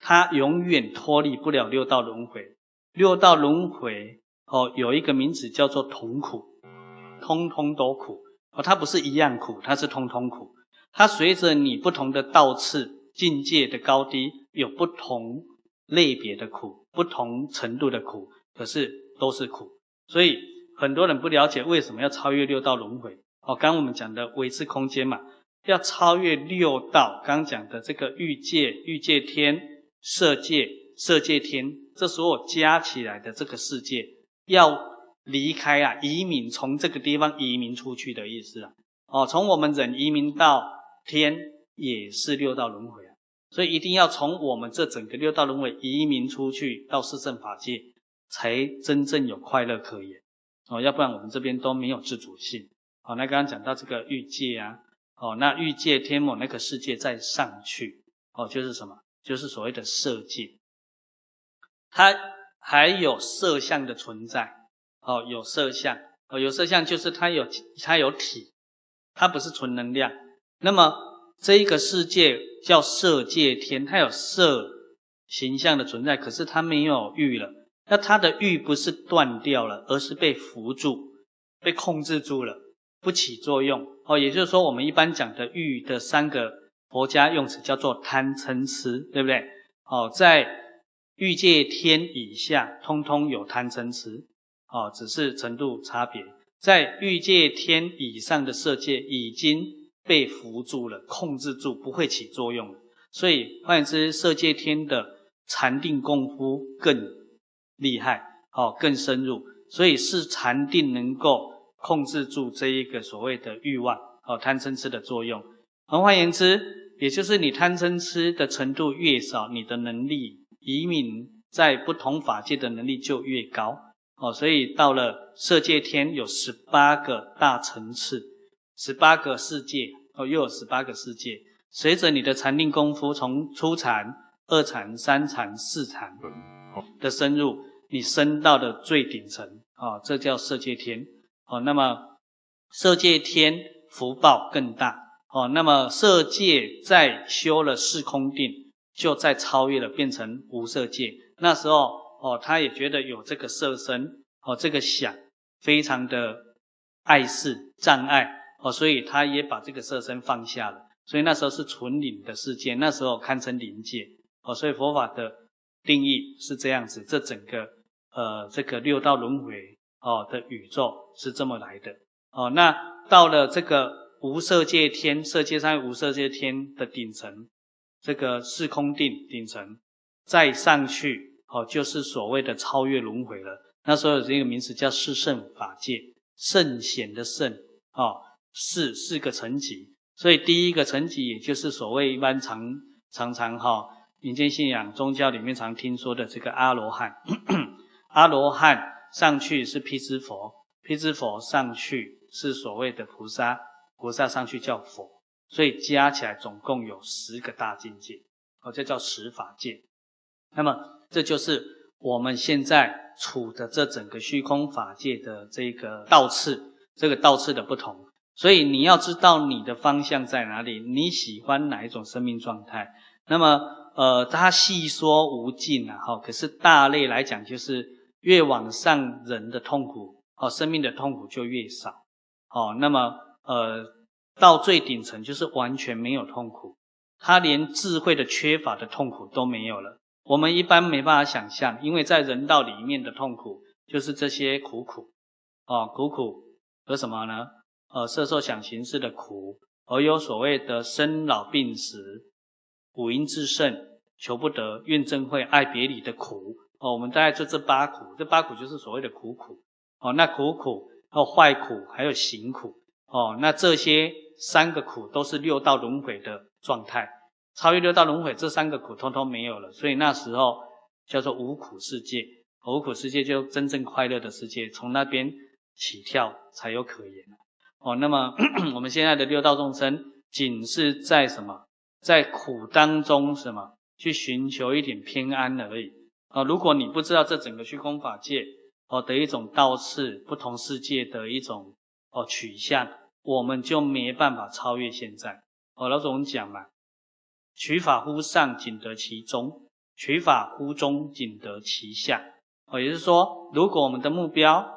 它永远脱离不了六道轮回。六道轮回哦，有一个名字叫做同苦。通通都苦哦，它不是一样苦，它是通通苦。它随着你不同的道次境界的高低，有不同类别的苦，不同程度的苦，可是都是苦。所以很多人不了解为什么要超越六道轮回。哦，刚刚我们讲的维持空间嘛，要超越六道，刚讲的这个欲界、欲界天、色界、色界天，这所有加起来的这个世界，要离开啊，移民从这个地方移民出去的意思啊。哦，从我们人移民到天，也是六道轮回啊。所以一定要从我们这整个六道轮回移民出去到四圣法界，才真正有快乐可言。哦，要不然我们这边都没有自主性。哦，那刚刚讲到这个欲界啊，哦，那欲界天某那个世界再上去，哦，就是什么？就是所谓的色界。它还有色相的存在，哦，有色相，哦，有色相就是它有它有体，它不是纯能量。那么。这一个世界叫色界天，它有色形象的存在，可是它没有欲了。那它的欲不是断掉了，而是被扶住、被控制住了，不起作用。哦，也就是说，我们一般讲的欲的三个佛家用词叫做贪嗔痴，对不对？哦，在欲界天以下，通通有贪嗔痴，哦，只是程度差别。在欲界天以上的色界已经。被扶住了，控制住，不会起作用。所以换言之，色界天的禅定功夫更厉害，哦，更深入。所以是禅定能够控制住这一个所谓的欲望，哦，贪嗔痴的作用。而换言之，也就是你贪嗔痴的程度越少，你的能力移民在不同法界的能力就越高。哦，所以到了色界天有十八个大层次，十八个世界。哦，又有十八个世界。随着你的禅定功夫从初禅、二禅、三禅、四禅的深入，你升到的最顶层，哦，这叫色界天。哦，那么色界天福报更大。哦，那么色界在修了四空定，就再超越了，变成无色界。那时候，哦，他也觉得有这个色身，哦，这个想，非常的碍事障碍。哦，所以他也把这个色身放下了，所以那时候是纯灵的世界，那时候堪称灵界。哦，所以佛法的定义是这样子，这整个呃这个六道轮回哦的宇宙是这么来的。哦，那到了这个无色界天，色界上无色界天的顶层，这个四空定顶层，再上去哦，就是所谓的超越轮回了。那时候有这个名词叫四圣法界，圣贤的圣哦。四四个层级，所以第一个层级也就是所谓一般常常常哈民间信仰宗教里面常听说的这个阿罗汉，*clears throat* 阿罗汉上去是辟支佛，辟支佛上去是所谓的菩萨，菩萨上去叫佛，所以加起来总共有十个大境界，哦，这叫十法界。那么这就是我们现在处的这整个虚空法界的这个道次，这个道次的不同。所以你要知道你的方向在哪里，你喜欢哪一种生命状态。那么，呃，它细说无尽啊，哈。可是大类来讲，就是越往上人的痛苦，哦，生命的痛苦就越少，哦。那么，呃，到最顶层就是完全没有痛苦，他连智慧的缺乏的痛苦都没有了。我们一般没办法想象，因为在人道里面的痛苦就是这些苦苦，哦，苦苦和什么呢？呃，色受想行识的苦，而有所谓的生老病死、五阴炽盛、求不得、怨憎会、爱别离的苦。哦，我们大概就这八苦，这八苦就是所谓的苦苦。哦，那苦苦，还有坏苦，还有行苦。哦，那这些三个苦都是六道轮回的状态。超越六道轮回，这三个苦通通没有了，所以那时候叫做无苦世界。无苦世界就真正快乐的世界，从那边起跳才有可言。哦，那么 *clears throat* 我们现在的六道众生，仅是在什么，在苦当中什么去寻求一点偏安而已。啊，如果你不知道这整个虚空法界哦的一种道次，不同世界的一种哦取向，我们就没办法超越现在。哦，老总讲嘛，取法乎上，仅得其中；取法乎中，仅得其下。哦，也就是说，如果我们的目标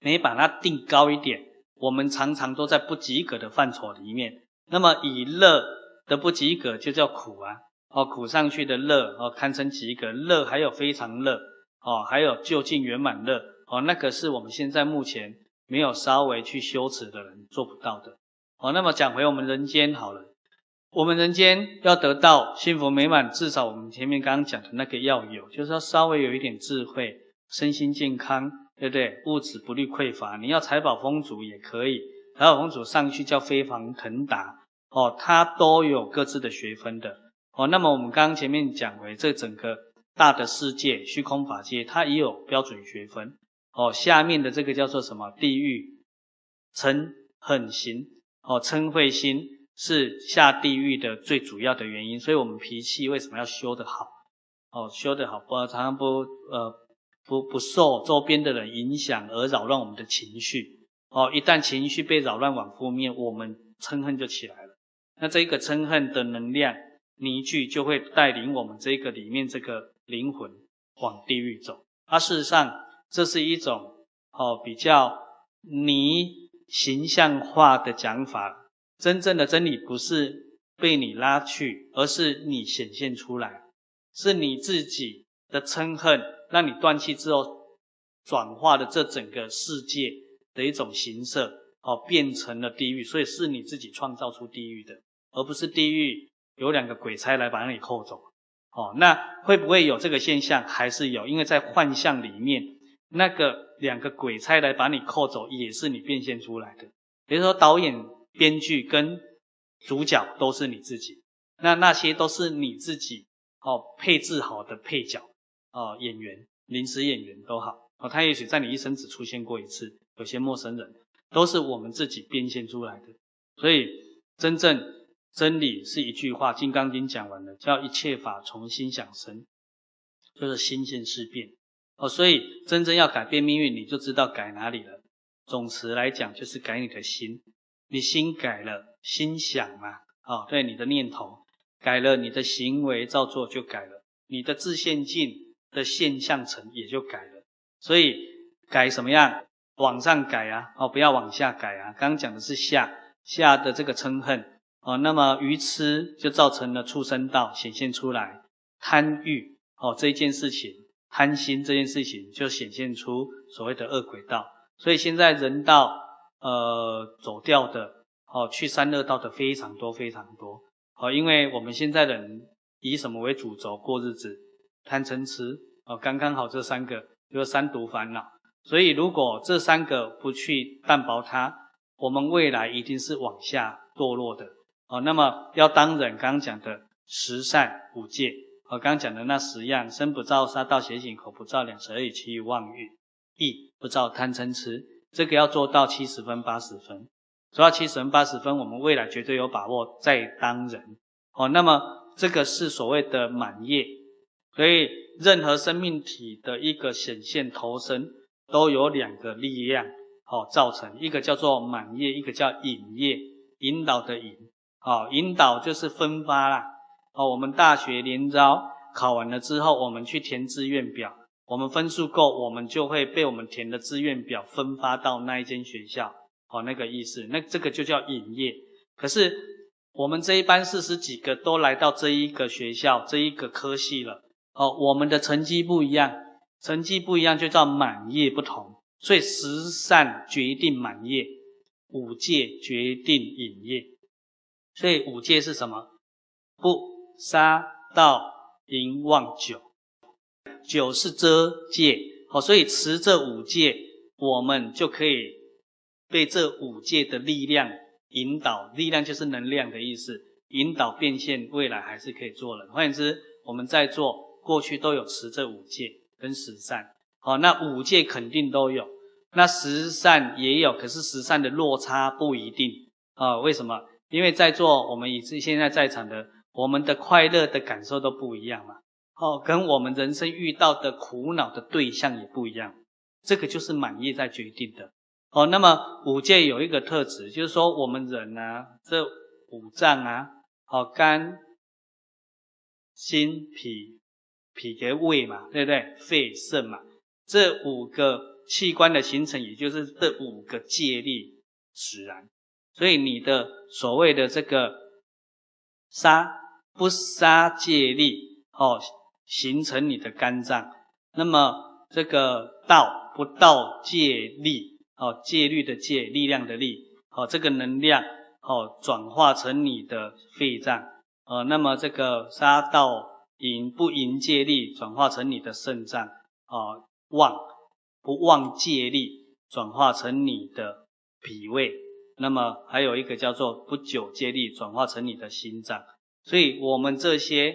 没把它定高一点。我们常常都在不及格的范畴里面，那么以乐的不及格就叫苦啊，哦，苦上去的乐哦，堪称及格。乐，还有非常乐哦，还有究竟圆满乐。哦，那个是我们现在目前没有稍微去修持的人做不到的。哦。那么讲回我们人间好了，我们人间要得到幸福美满，至少我们前面刚刚讲的那个要有，就是要稍微有一点智慧，身心健康，对不对？物质不虑匮乏，你要财宝丰足也可以，财宝丰足上去叫飞黄腾达哦，它都有各自的学分的。哦，那么我们刚刚前面讲为这整个大的世界虚空法界，它也有标准学分。哦，下面的这个叫做什么？地狱嗔恨心。哦，嗔恚心是下地狱的最主要的原因。所以我们脾气为什么要修得好？哦，修得好，不常常不呃不不受周边的人影响而扰乱我们的情绪。哦，一旦情绪被扰乱往负面，我们嗔恨就起来了。那这个嗔恨的能量。凝聚就会带领我们这个里面这个灵魂往地狱走。啊，事实上这是一种哦比较你形象化的讲法。真正的真理不是被你拉去，而是你显现出来，是你自己的嗔恨让你断气之后转化的这整个世界的一种形色哦，变成了地狱。所以是你自己创造出地狱的，而不是地狱。有两个鬼差来把你扣走，哦，那会不会有这个现象？还是有，因为在幻象里面，那个两个鬼差来把你扣走，也是你变现出来的。比如说导演、编剧跟主角都是你自己，那那些都是你自己哦配置好的配角哦，演员、临时演员都好哦，他也许在你一生只出现过一次，有些陌生人都是我们自己变现出来的，所以真正。真理是一句话，《金刚经》讲完了，叫一切法从心想生，就是心性事变哦。所以真正要改变命运，你就知道改哪里了。总词来讲，就是改你的心。你心改了，心想嘛，哦，对，你的念头改了，你的行为照做就改了，你的自现境的现象层也就改了。所以改什么样？往上改啊，哦，不要往下改啊。刚刚讲的是下下的这个嗔恨。哦，那么愚痴就造成了畜生道显现出来，贪欲哦这一件事情，贪心这件事情就显现出所谓的恶鬼道。所以现在人道呃走掉的哦，去三恶道的非常多非常多哦，因为我们现在人以什么为主轴过日子？贪嗔痴哦，刚刚好这三个就是三毒烦恼。所以如果这三个不去淡薄它，我们未来一定是往下堕落的。哦，那么要当人，刚刚讲的十善五戒，我刚刚讲的那十样：身不造杀盗邪行，口不造两舌恶语，綺语妄语，意不造贪嗔痴。这个要做到七十分八十分，做到七十分八十分，我们未来绝对有把握再当人。哦，那么这个是所谓的满业。所以任何生命体的一个显现投生，都有两个力量，哦，造成一个叫做满业，一个叫引业，引导的引。好，引导就是分发啦。哦，我们大学联招考完了之后，我们去填志愿表，我们分数够，我们就会被我们填的志愿表分发到那一间学校。哦，那个意思，那这个就叫引业。可是我们这一班四十几个都来到这一个学校，这一个科系了。哦，我们的成绩不一样，成绩不一样就叫满业不同。所以十善决定满业，五戒决定引业。所以五戒是什么？不杀盗淫妄酒，酒是遮戒。好，所以持这五戒，我们就可以被这五戒的力量引导。力量就是能量的意思，引导变现，未来还是可以做的。换言之，我们在做过去都有持这五戒跟十善。好，那五戒肯定都有，那十善也有，可是十善的落差不一定啊？为什么？因为在座我们以至现在在场的，我们的快乐的感受都不一样嘛，哦，跟我们人生遇到的苦恼的对象也不一样，这个就是满意在决定的，哦，那么五戒有一个特质，就是说我们人呢、啊，这五脏啊，哦，肝、心、脾、脾跟胃嘛，对不对？肺、肾嘛，这五个器官的形成，也就是这五个借力使然。所以你的所谓的这个杀不杀借力哦，形成你的肝脏。那么这个道不道借力哦，戒律的戒，力量的力哦，这个能量哦，转化成你的肺脏哦。那么这个杀道淫不淫戒力，转化成你的肾脏哦。旺不旺戒力，转化成你的脾胃。那么还有一个叫做不久戒力，转化成你的心脏。所以，我们这些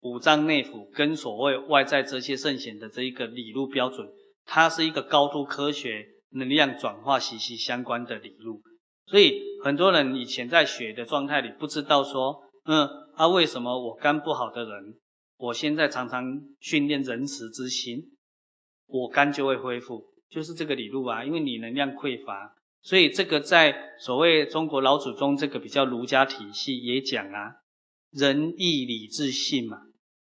五脏内腑跟所谓外在这些圣贤的这一个理路标准，它是一个高度科学、能量转化息息相关的理路。所以，很多人以前在学的状态里，不知道说，嗯，啊，为什么我肝不好的人，我现在常常训练仁慈之心，我肝就会恢复，就是这个理路啊。因为你能量匮乏，所以这个在所谓中国老祖宗这个比较儒家体系也讲啊。仁义礼智信嘛，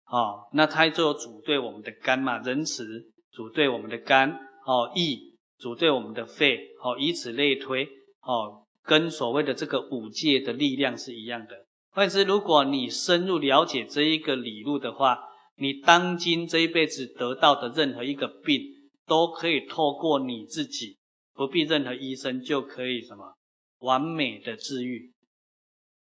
哦，那它就主对我们的肝嘛，仁慈主对我们的肝，哦，义主对我们的肺，哦，以此类推，哦，跟所谓的这个五戒的力量是一样的。换言之，如果你深入了解这一个理路的话，你当今这一辈子得到的任何一个病，都可以透过你自己，不必任何医生就可以什么完美的治愈，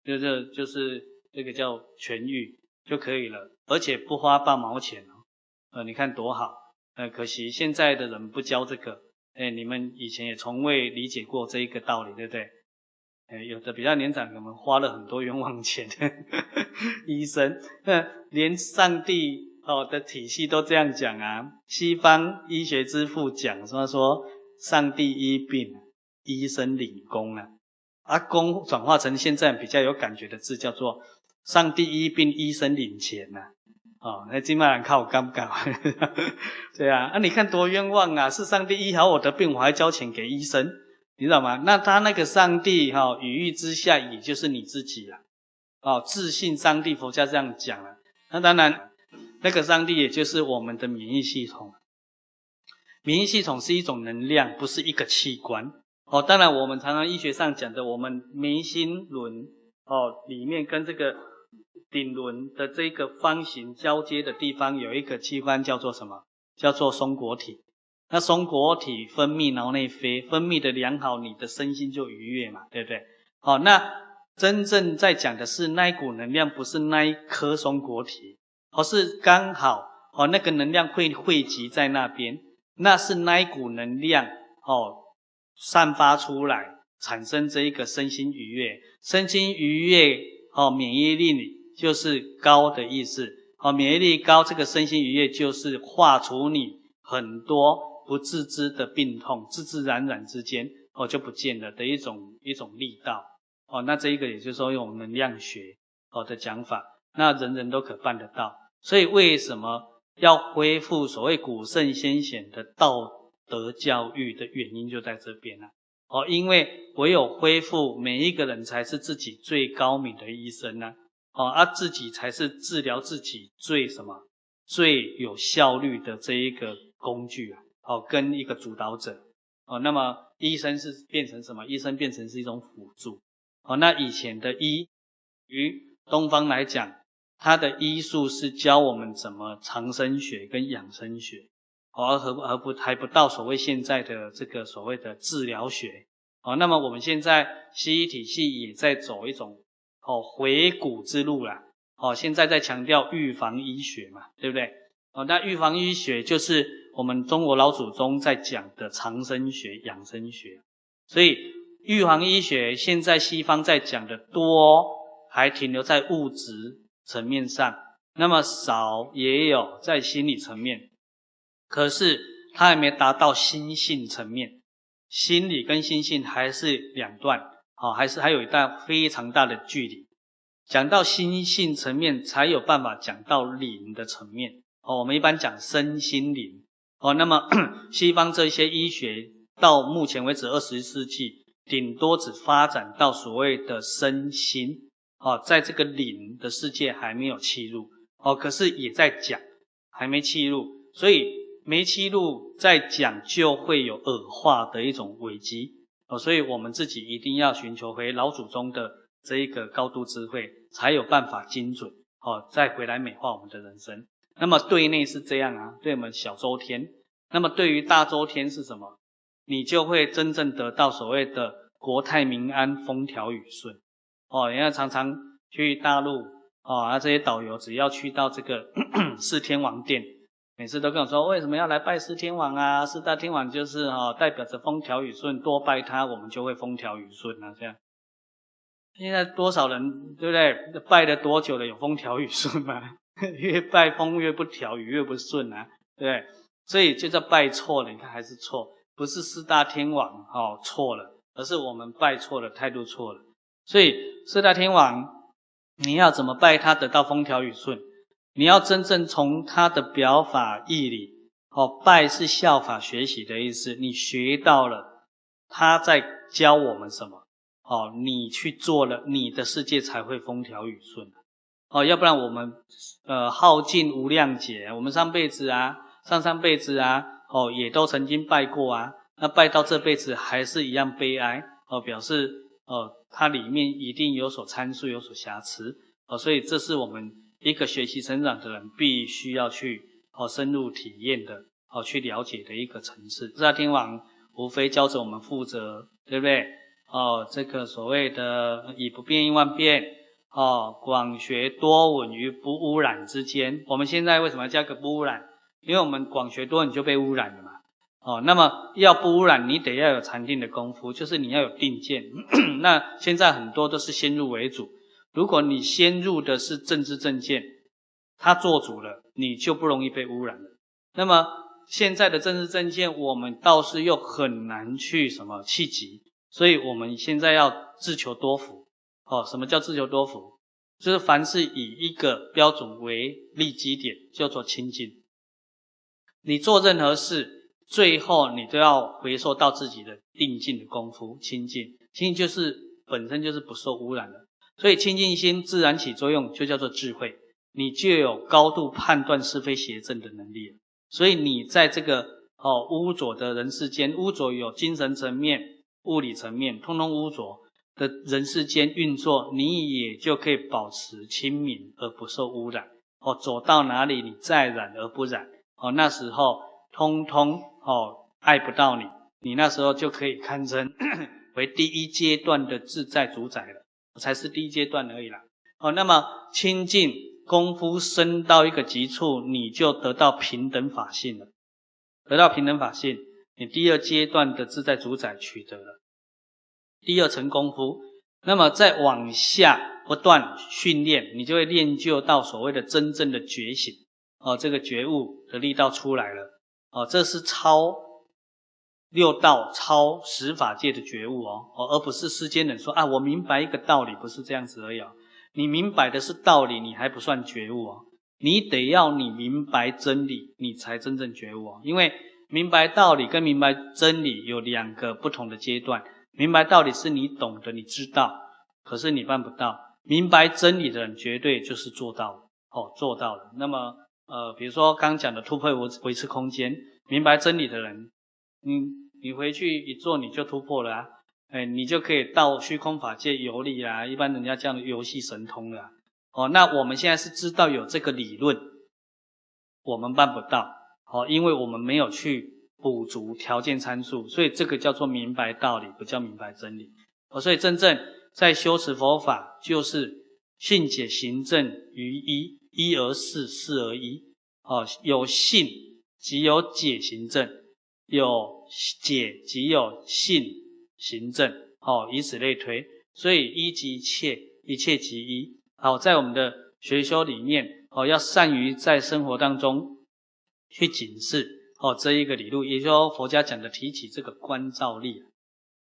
就是就是。这个叫痊愈就可以了，而且不花半毛钱哦。呃，你看多好。呃，可惜现在的人不教这个。哎，你们以前也从未理解过这一个道理，对不对？哎，有的比较年长，可能花了很多冤枉钱。呵呵医生，呃，连上帝哦的体系都这样讲啊。西方医学之父讲说说，上帝医病，医生领功啊。阿公转化成现在比较有感觉的字，叫做。上帝医病，医生领钱呐、哦，那金马人靠我干不干？*laughs* 对啊，啊，你看多冤枉啊！是上帝医好我的病，我还交钱给医生，你知道吗？那他那个上帝哈，语义之下，也就是你自己了，哦，自信上帝，佛家这样讲了。那当然，那个上帝也就是我们的免疫系统。免疫系统是一种能量，不是一个器官。哦，当然，我们常常医学上讲的，我们眉心轮哦里面跟这个。顶轮的这个方形交接的地方有一个器官叫做什么？叫做松果体。那松果体分泌脑内啡，分泌的良好，你的身心就愉悦嘛，对不对？好，那真正在讲的是那一股能量，不是那一颗松果体，而是刚好哦那个能量会汇集在那边，那是那一股能量哦散发出来，产生这一个身心愉悦，身心愉悦哦免疫力。就是高的意思，哦，免疫力高，这个身心愉悦就是化除你很多不自知的病痛，自自然然之间哦就不见了的一种一种力道，哦，那这一个也就是说用能量学哦的讲法，那人人都可办得到，所以为什么要恢复所谓古圣先贤的道德教育的原因就在这边了，哦，因为唯有恢复每一个人才是自己最高明的医生呢。哦，啊，自己才是治疗自己最什么最有效率的这一个工具啊！哦，跟一个主导者哦，那么医生是变成什么？医生变成是一种辅助哦。那以前的医，于东方来讲，它的医术是教我们怎么长生学跟养生学，而和而不还不到所谓现在的这个所谓的治疗学哦。那么我们现在西医体系也在走一种。哦，回古之路啦。哦，现在在强调预防医学嘛，对不对？哦，那预防医学就是我们中国老祖宗在讲的长生学、养生学。所以，预防医学现在西方在讲的多，还停留在物质层面上，那么少也有在心理层面。可是，它还没达到心性层面，心理跟心性还是两段。好，还是还有一段非常大的距离。讲到心性层面，才有办法讲到灵的层面。哦，我们一般讲身心灵。哦，那么 *clears throat* 西方这些医学到目前为止，二十世纪顶多只发展到所谓的身心。哦，在这个灵的世界还没有契入。哦，可是也在讲，还没契入。所以没契入，再讲就会有恶化的一种危机。哦，所以我们自己一定要寻求回老祖宗的这一个高度智慧，才有办法精准。哦，再回来美化我们的人生。那么对内是这样啊，对我们小周天。那么对于大周天是什么？你就会真正得到所谓的国泰民安、风调雨顺。哦，人家常常去大陆，哦，啊这些导游只要去到这个 *coughs* 四天王殿。每次都跟我说，为什么要来拜四天王啊？四大天王就是哈、代表着风调雨顺，多拜他，我们就会风调雨顺啊。这样，现在多少人对不对？拜了多久了？有风调雨顺吗？*laughs* 越拜风越不调，雨越不顺啊，对不对？所以就叫拜错了。你看还是错，不是四大天王哦错了，而是我们拜错了，态度错了。所以四大天王，你要怎么拜他得到风调雨顺？你要真正从他的表法义理，哦，拜是效法学习的意思。你学到了，他在教我们什么？哦，你去做了，你的世界才会风调雨顺。哦，要不然我们，呃，耗尽无量劫，我们上辈子啊，上上辈子啊，哦，也都曾经拜过啊，那拜到这辈子还是一样悲哀，哦，表示，哦，它里面一定有所参数，有所瑕疵，哦，所以这是我们。一个学习成长的人必须要去哦深入体验的哦去了解的一个层次。四大天王无非教着我们负责，对不对？哦，这个所谓的以不变应万变，哦，广学多闻于不污染之间。我们现在为什么要加个不污染？因为我们广学多闻就被污染了嘛。哦，那么要不污染，你得要有禅定的功夫，就是你要有定见。*clears throat* 那现在很多都是先入为主。如果你先入的是政治正见，他做主了，你就不容易被污染。那么现在的政治正见，我们倒是又很难去什么企及，所以我们现在要自求多福。哦，什么叫自求多福？就是凡是以一个标准为立基点，叫做清净。你做任何事，最后你都要回溯到自己的定境的功夫，清净。清净就是本身就是不受污染的。所以清净心自然起作用，就叫做智慧，你就有高度判断是非邪正的能力。所以你在这个哦污浊的人世间，污浊有精神层面、物理层面，通通污浊的人世间运作，你也就可以保持清明而不受污染。哦，走到哪里你再染而不染。哦，那时候通通哦爱不到你，你那时候就可以堪称 *coughs* 为第一阶段的自在主宰了。才是第一阶段而已啦。哦，那么清净功夫升到一个极处，你就得到平等法性了。得到平等法性，你第二阶段的自在主宰取得了。第二层功夫，那么再往下不断训练，你就会练就到所谓的真正的觉醒。哦，这个觉悟的力道出来了。哦，这是超。六道超十法界的觉悟哦，哦，而不是世间人说啊，我明白一个道理，不是这样子而已哦。你明白的是道理，你还不算觉悟哦。你得要你明白真理，你才真正觉悟哦。因为明白道理跟明白真理有两个不同的阶段。明白道理是你懂得，你知道，可是你办不到。明白真理的人绝对就是做到哦，做到了。那么呃，比如说刚讲的突破维维持空间，明白真理的人。你你回去一做你就突破了啊，哎，你就可以到虚空法界游历啊，一般人家叫游戏神通了。哦，那我们现在是知道有这个理论，我们办不到，哦，因为我们没有去补足条件参数，所以这个叫做明白道理，不叫明白真理。哦，所以真正在修持佛法，就是信解行证于一，一而四，四而一。哦，有信即有解行证。有解即有信行证，哦，以此类推，所以一即一切，一切即一。好，在我们的学修里面，哦，要善于在生活当中去警示，哦，这一个理路，也就是佛家讲的提起这个观照力，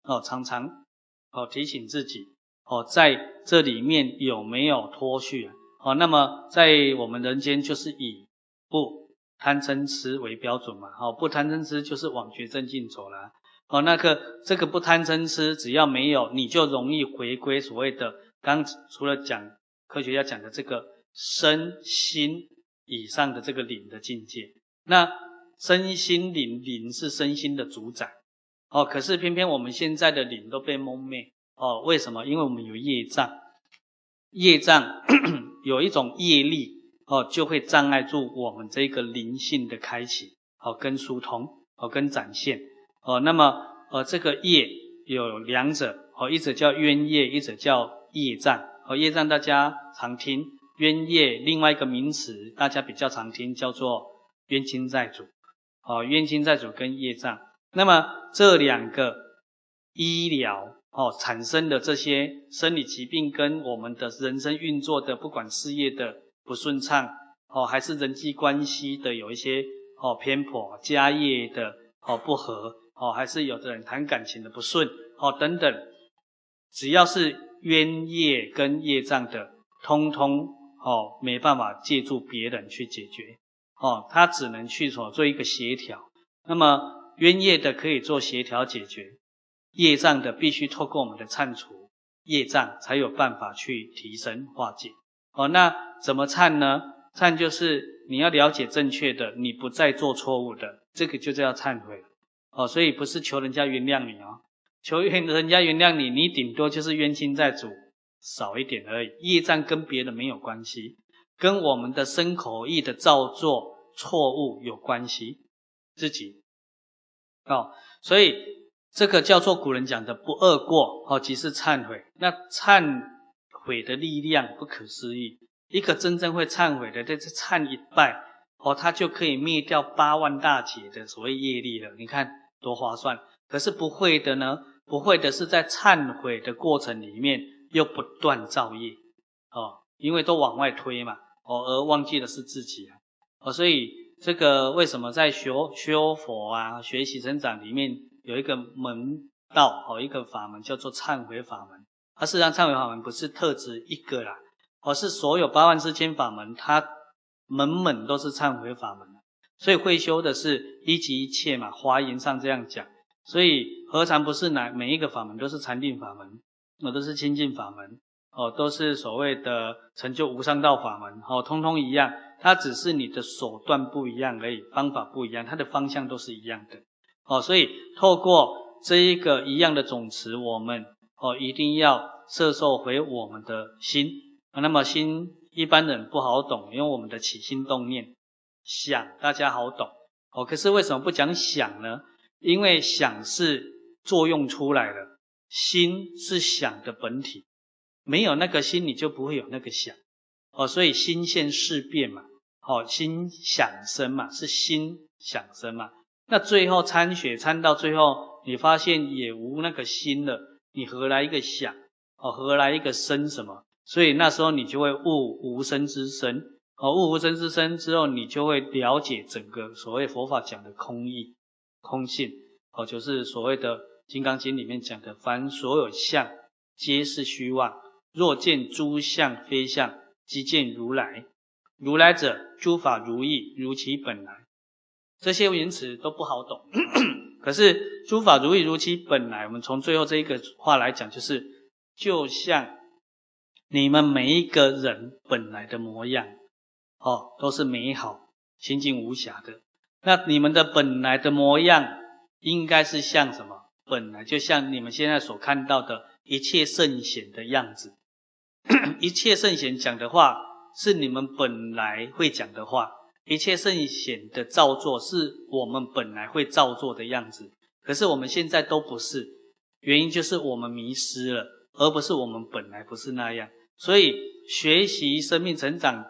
哦，常常哦提醒自己，哦，在这里面有没有脱序啊？哦，那么在我们人间就是以不。贪嗔痴为标准嘛，哦，不贪嗔痴就是往觉正境走了，哦，那个这个不贪嗔痴，只要没有，你就容易回归所谓的刚除了讲科学家讲的这个身心以上的这个灵的境界。那身心灵，灵是身心的主宰，哦，可是偏偏我们现在的灵都被蒙昧，哦，为什么？因为我们有业障，业障 *coughs* 有一种业力哦，就会障碍住我们这个灵性的开启哦，跟疏通哦，跟展现哦。那么呃，这个业有两者哦，一者叫冤业，一者叫业障哦。业障大家常听，冤业另外一个名词大家比较常听，叫做冤亲债主哦，冤亲债主跟业障。那么这两个医疗哦产生的这些生理疾病，跟我们的人生运作的，不管事业的不顺畅哦，还是人际关系的有一些哦偏颇，家业的哦不和哦，还是有的人谈感情的不顺哦等等，只要是冤业跟业障的，通通哦没办法借助别人去解决哦，他只能去所做一个协调。那么。冤业的可以做协调解决，业障的必须透过我们的忏除业障，才有办法去提升化解。哦，那怎么忏呢？忏就是你要了解正确的，你不再做错误的，这个就叫忏悔。哦，所以不是求人家原谅你哦，求人人家原谅你，你顶多就是冤亲债主少一点而已，业障跟别人没有关系，跟我们的身口意的造作错误有关系，自己。哦，所以这个叫做古人讲的不恶过，哦，即是忏悔。那忏悔的力量不可思议，一个真正会忏悔的，这是忏一拜，哦，他就可以灭掉八万大劫的所谓业力了。你看多划算。可是不会的呢？不会的是在忏悔的过程里面又不断造业，哦，因为都往外推嘛，哦，而忘记的是自己啊，哦，所以。这个为什么在学修佛啊、学习成长里面有一个门道哦，一个法门叫做忏悔法门。它事实上忏悔法门不是特指一个啦，而是所有八万四千法门，它门门都是忏悔法门。所以会修的是一即一切嘛，华严上这样讲。所以何尝不是哪每一个法门都是禅定法门，那都是清净法门哦，都是所谓的成就无上道法门哦，通通一样。它只是你的手段不一样而已，方法不一样，它的方向都是一样的。哦，所以透过这一个一样的总持，我们哦一定要摄受回我们的心。那么心一般人不好懂，因为我们的起心动念想大家好懂。哦，可是为什么不讲想呢？因为想是作用出来的，心是想的本体，没有那个心，你就不会有那个想。哦，所以心现事变嘛，好，心想生嘛，是心想生嘛。那最后参学参到最后，你发现也无那个心了，你何来一个想？哦，何来一个生什么？所以那时候你就会悟无生之生。哦，悟无生之生之后，你就会了解整个所谓佛法讲的空义、空性。哦，就是所谓的《金刚经》里面讲的，凡所有相，皆是虚妄。若见诸相非相。即见如来，如来者，诸法如意，如其本来。这些名词都不好懂，*clears throat* 可是诸法如意如其本来，我们从最后这一个话来讲，就是就像你们每一个人本来的模样，哦，都是美好、清净无瑕的。那你们的本来的模样，应该是像什么？本来就像你们现在所看到的一切圣贤的样子。*coughs* 一切圣贤讲的话是你们本来会讲的话，一切圣贤的造作是我们本来会造作的样子。可是我们现在都不是，原因就是我们迷失了，而不是我们本来不是那样。所以学习生命成长，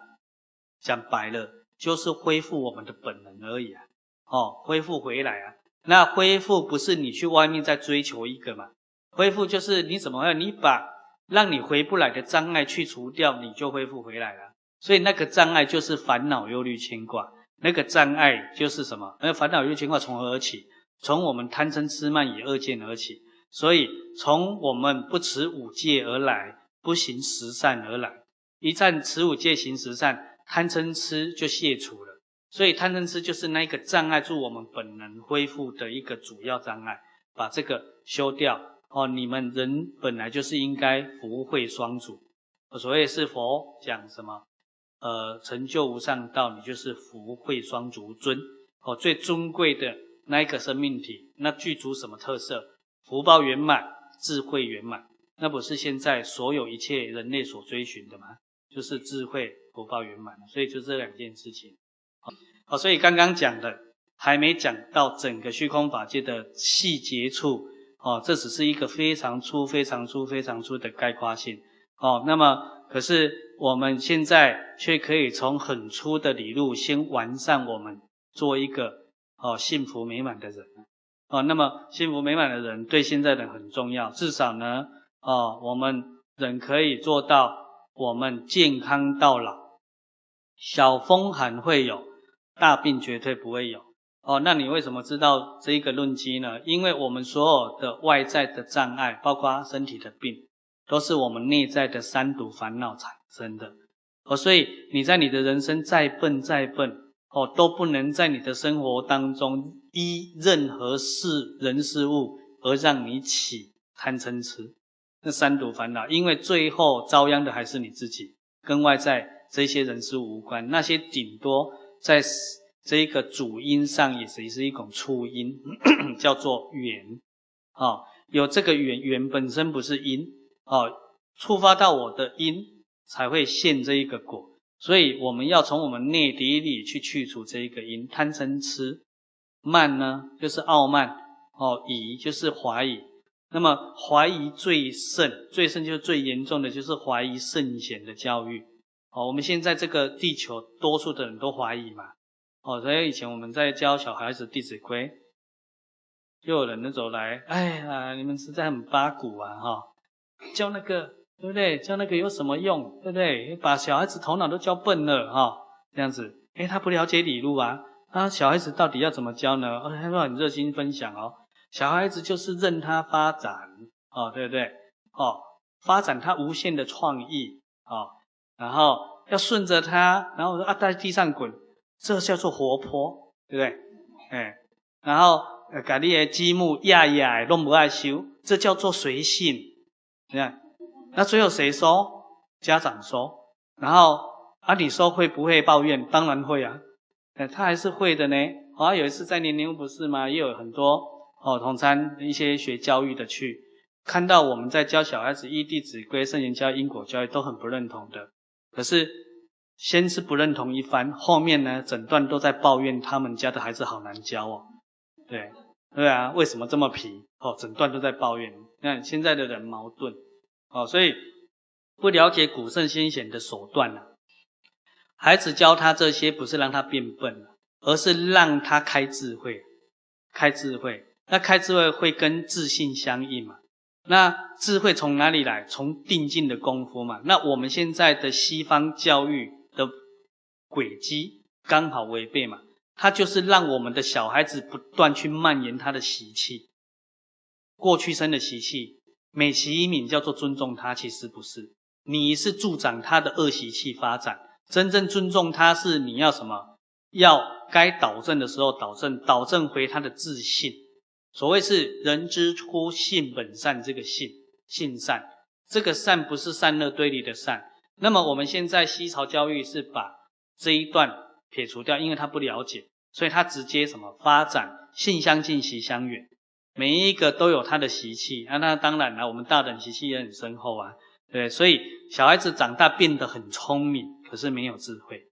讲白了就是恢复我们的本能而已啊！哦，恢复回来啊！那恢复不是你去外面再追求一个嘛？恢复就是你怎么样？你把。让你回不来的障碍去除掉，你就恢复回来了。所以那个障碍就是烦恼、忧虑、牵挂。那个障碍就是什么？那烦恼、忧虑、牵挂从何而起？从我们贪嗔痴慢疑恶见而起。所以从我们不持五戒而来，不行十善而来。一旦持五戒行十善，贪嗔痴就卸除了。所以贪嗔痴就是那个障碍住我们本能恢复的一个主要障碍，把这个修掉。哦，你们人本来就是应该福慧双足，所谓是佛讲什么？呃，成就无上道，你就是福慧双足尊。哦，最尊贵的那一个生命体，那具足什么特色？福报圆满，智慧圆满，那不是现在所有一切人类所追寻的吗？就是智慧福报圆满。所以就这两件事情。好，所以刚刚讲的还没讲到整个虚空法界的细节处。哦，这只是一个非常粗、非常粗、非常粗的概括性。哦，那么可是我们现在却可以从很粗的理路先完善我们，做一个哦幸福美满的人。哦，那么幸福美满的人对现在人很重要，至少呢，哦，我们人可以做到我们健康到老，小风寒会有，大病绝对不会有。哦，那你为什么知道这一个论基呢？因为我们所有的外在的障碍，包括身体的病，都是我们内在的三毒烦恼产生的。哦，所以你在你的人生再笨再笨，哦，都不能在你的生活当中依任何事人事物而让你起贪嗔痴那三毒烦恼，因为最后遭殃的还是你自己，跟外在这些人事物无关。那些顶多在。这一个主因上也是是一种触因，*coughs* 叫做缘，啊，有这个缘，缘本身不是因，啊，触发到我的因才会现这一个果，所以我们要从我们内底里去去除这一个因，贪嗔痴，慢呢就是傲慢，哦，疑就是怀疑，那么怀疑最甚，最甚就是最严重的就是怀疑圣贤的教育，哦，我们现在这个地球多数的人都怀疑嘛。哦，所以以前我们在教小孩子《弟子规》，就有人走来，哎呀，你们实在很八股啊，哈，教那个对不对？教那个有什么用？对不对？把小孩子头脑都教笨了，哈，这样子，哎，他不了解理路啊，啊，小孩子到底要怎么教呢？哦，他说很热心分享哦，小孩子就是任他发展，哦，对不对？哦，发展他无限的创意，哦，然后要顺着他，然后我说啊，在地上滚。这叫做活泼，对不对？哎，然后呃，把你的积木压压，弄不爱修，这叫做随性。你看，那最后谁说？家长说。然后啊，你说会不会抱怨？当然会啊，哎，他还是会的呢。好像有一次在年年不是吗？也有很多哦，同参一些学教育的去看到我们在教小孩子依《弟子规》、圣贤教因果教育，都很不认同的。可是。先是不认同一番，后面呢，整段都在抱怨他们家的孩子好难教哦。对，对啊，为什么这么皮？哦，整段都在抱怨。你看现在的人矛盾，哦，所以不了解古圣先贤的手段了。孩子教他这些，不是让他变笨，而是让他开智慧，开智慧。那开智慧会跟自信相应嘛？那智慧从哪里来？从定静的功夫嘛。那我们现在的西方教育。轨迹刚好违背嘛，他就是让我们的小孩子不断去蔓延他的习气，过去生的习气，美其名叫做尊重他，其实不是，你是助长他的恶习气发展。真正尊重他是你要什么？要该导正的时候导正，导正回他的自信。所谓是人之初性本善，这个性性善，这个善不是善恶对立的善。那么我们现在西潮教育是把这一段撇除掉，因为他不了解，所以他直接什么发展性相近习相远，每一个都有他的习气，那那当然了，我们大人习气也很深厚啊，对，所以小孩子长大变得很聪明，可是没有智慧，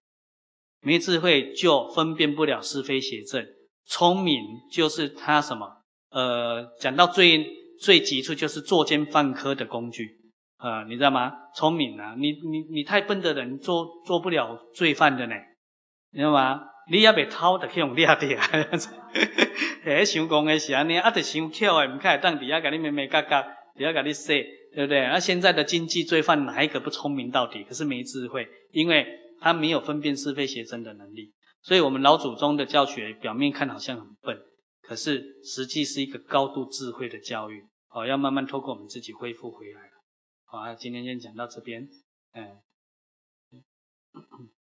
没智慧就分辨不了是非邪正，聪明就是他什么，呃，讲到最最急处就是作奸犯科的工具。啊、呃，你知道吗？聪明啊，你你你太笨的人做做不了罪犯的呢，你知道吗？你要被偷的去用掠的啊，*laughs* 哎，想讲的是安尼，啊，得想巧的，唔开当底下给你咩咩嘎嘎，底下给你说，对不对？那、啊、现在的经济罪犯哪一个不聪明到底？可是没智慧，因为他没有分辨是非邪正的能力。所以，我们老祖宗的教学表面看好像很笨，可是实际是一个高度智慧的教育。哦，要慢慢透过我们自己恢复回来。好啊，今天先讲到这边。嗯，*coughs*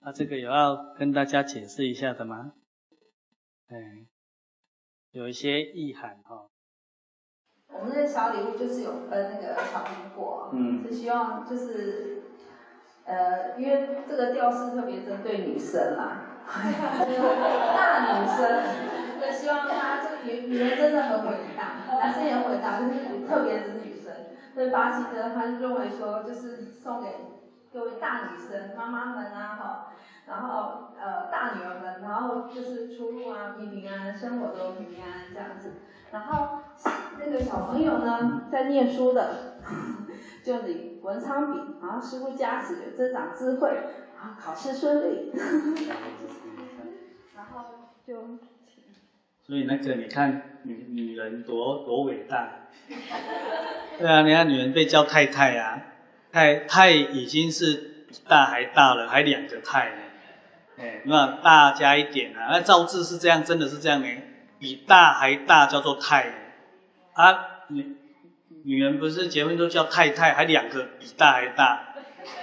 那这个有要跟大家解释一下的吗？哎，有一些意涵哈。我们的小礼物就是有分那个小苹果，嗯，是希望就是，呃，因为这个吊饰特别针对女生嘛，*laughs* *laughs* 大女生，就希望她这个。女女人真的很伟大，男生也很伟大，就是特别是女生。所以巴西呢，他就认为说，就是送给各位大女生、妈妈们啊，哈，然后呃大女儿们，然后就是出入啊平平安安，生活都平平安安这样子。然后那个小朋友呢，在念书的，就你文昌笔，然后师傅加持，有增长智慧，然后考试顺利。*laughs* 然后就。所以那个你看女女人多多伟大。*laughs* 对啊，你看女人被叫太太啊，太太已经是比大还大了，还两个太呢。哎，那大加一点啊，那造字是这样，真的是这样呢。比大还大叫做太。啊，女女人不是结婚都叫太太，还两个比大还大，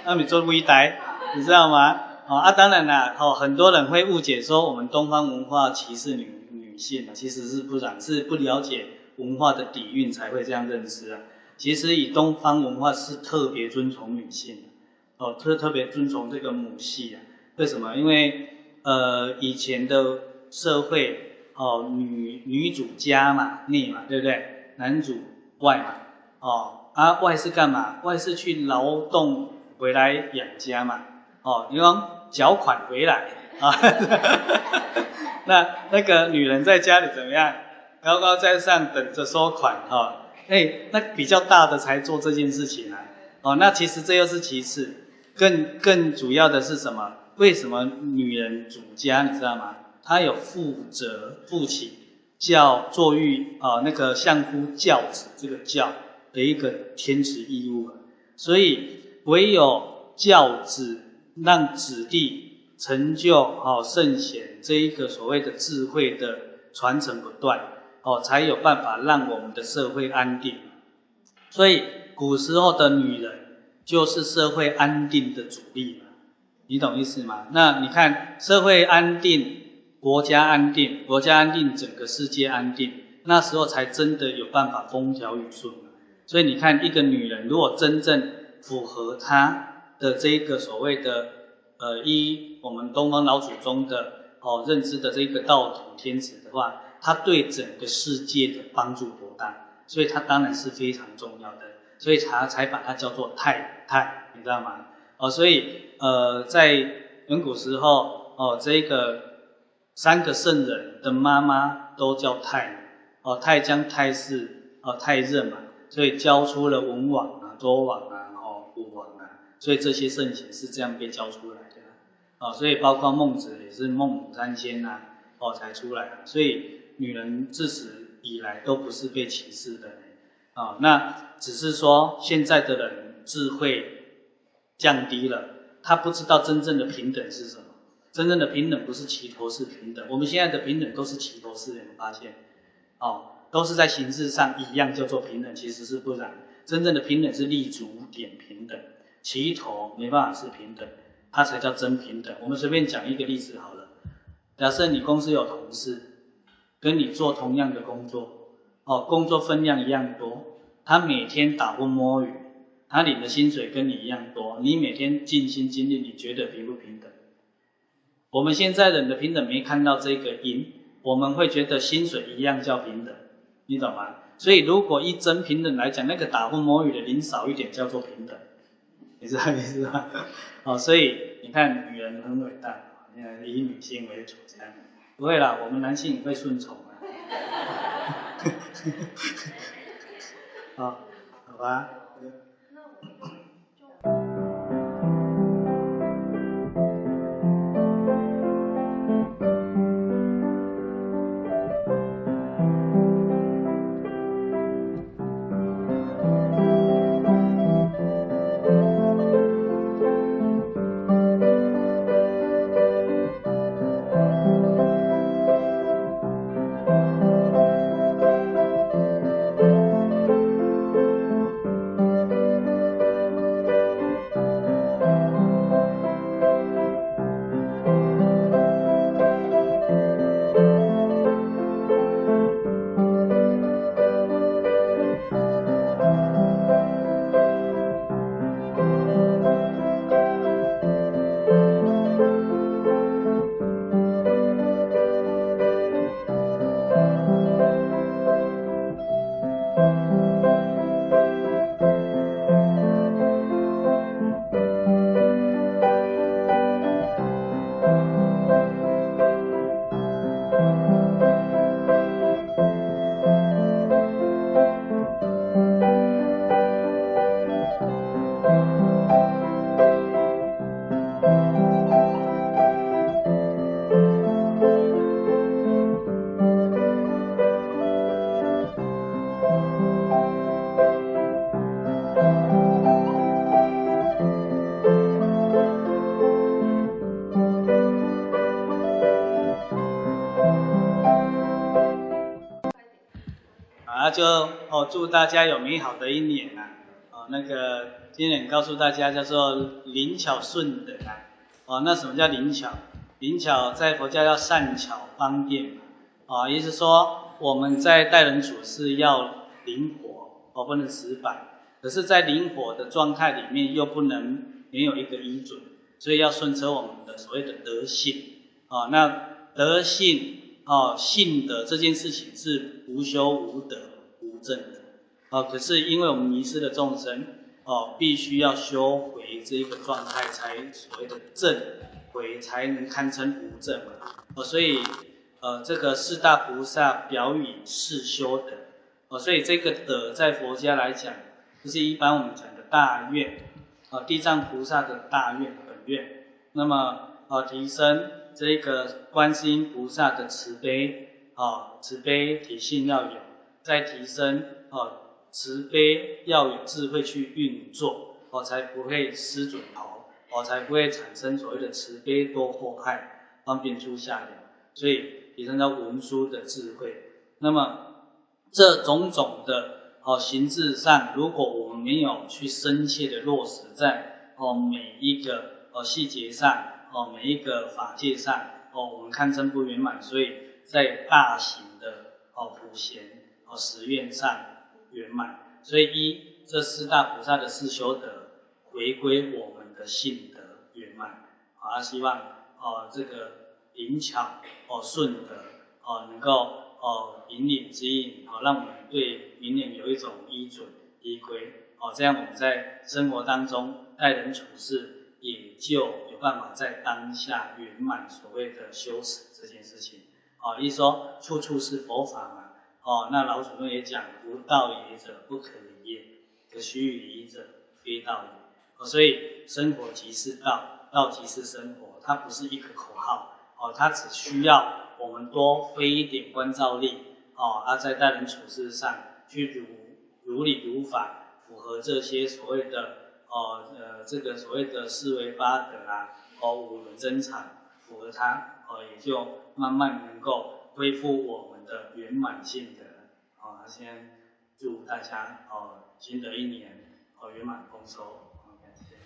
那你做微呆，你知道吗？哦啊，当然啦，哦，很多人会误解说我们东方文化歧视女人女性啊，其实是不然，是不了解文化的底蕴才会这样认知啊。其实以东方文化是特别尊崇女性，哦，特特别尊崇这个母系啊。为什么？因为呃以前的社会哦，女女主家嘛，内嘛，对不对？男主外嘛，哦啊外是干嘛？外是去劳动回来养家嘛，哦，你说缴款回来啊。*laughs* 那那个女人在家里怎么样？高高在上等着收款哈。哦哎，那比较大的才做这件事情啊，哦，那其实这又是其次，更更主要的是什么？为什么女人主家你知道吗？她有负责父亲教作育啊，那个相夫教子这个教的一个天职义务，所以唯有教子让子弟成就好圣贤这一个所谓的智慧的传承不断。哦，才有办法让我们的社会安定。所以古时候的女人就是社会安定的主力嘛，你懂意思吗？那你看社会安定，国家安定，国家安定，整个世界安定，那时候才真的有办法风调雨顺。所以你看，一个女人如果真正符合她的这一个所谓的呃，依我们东方老祖宗的哦认知的这个道统天子的话。他对整个世界的帮助多大，所以他当然是非常重要的，所以他才把它叫做太太，你知道吗？哦，所以呃，在远古时候，哦，这个三个圣人的妈妈都叫太，哦，太姜、太氏，哦，太任嘛，所以教出了文王啊、周王啊、哦，武王啊，所以这些圣贤是这样被教出来哦，所以包括孟子也是孟母三迁呐，哦，才出来，所以。女人自始以来都不是被歧视的，啊，那只是说现在的人智慧降低了，他不知道真正的平等是什么。真正的平等不是齐头式平等，我们现在的平等都是齐头式，有没有发现？哦，都是在形式上一样叫做平等，其实是不然。真正的平等是立足点平等，齐头没办法是平等，它才叫真平等。我们随便讲一个例子好了，假设你公司有同事。跟你做同样的工作，哦，工作分量一样多，他每天打风摸雨，他领的薪水跟你一样多，你每天尽心尽力，你觉得平不平等？我们现在人的平等没看到这个因，我们会觉得薪水一样叫平等，你懂吗？所以如果以真平等来讲，那个打风摸雨的领少一点叫做平等，你知道意思吗？哦，所以你看女人很伟大，以女性为主这样。不会啦，我们男性也会顺从啊。*laughs* 好，好吧。就哦祝大家有美好的一年啊！哦，那个今年告诉大家叫做灵巧顺德啊！哦，那什么叫灵巧？灵巧在佛教叫善巧方便嘛！啊，意思说我们在待人处事要灵活，哦，不能死板。可是，在灵活的状态里面，又不能没有一个依准，所以要顺承我们的所谓的德性。啊，那德性。哦，性德这件事情是无修无德正的，哦，可是因为我们迷失的众生，哦，必须要修回这一个状态，才所谓的正回，才能堪称无正嘛，哦，所以，呃，这个四大菩萨表语是修德，哦，所以这个德在佛家来讲，就是一般我们讲的大愿，啊，地藏菩萨的大愿本愿，那么，啊，提升。这个观世音菩萨的慈悲，啊，慈悲体性要有，在提升，啊，慈悲要有智慧去运作，哦，才不会失准头，哦，才不会产生所谓的慈悲多祸害，方便出下流，所以提升到文殊的智慧。那么这种种的，哦，形式上，如果我们没有去深切的落实在，哦，每一个，哦，细节上。哦，每一个法界上，哦，我们堪称不圆满，所以在大型的哦普贤十愿上圆满，所以一这四大菩萨的四修德，回归我们的性德圆满。好，希望哦这个灵巧哦顺德哦能够哦引领指引，哦让我们对明年有一种依准依归，哦这样我们在生活当中待人处事。也就有办法在当下圆满所谓的修持这件事情。哦，一说处处是佛法嘛。哦，那老祖宗也讲，无道也者不可离也，可须臾离者非道也。哦，所以生活即是道，道即是生活，它不是一个口号。哦，它只需要我们多费一点关照力。哦，而在待人处事上去如如理如法，符合这些所谓的。哦，呃，这个所谓的四维八德啊，哦，五伦增长，符合它，哦，也就慢慢能够恢复我的圆满性的。哦，先祝大家哦，新的一年哦圆满丰收，好，感谢。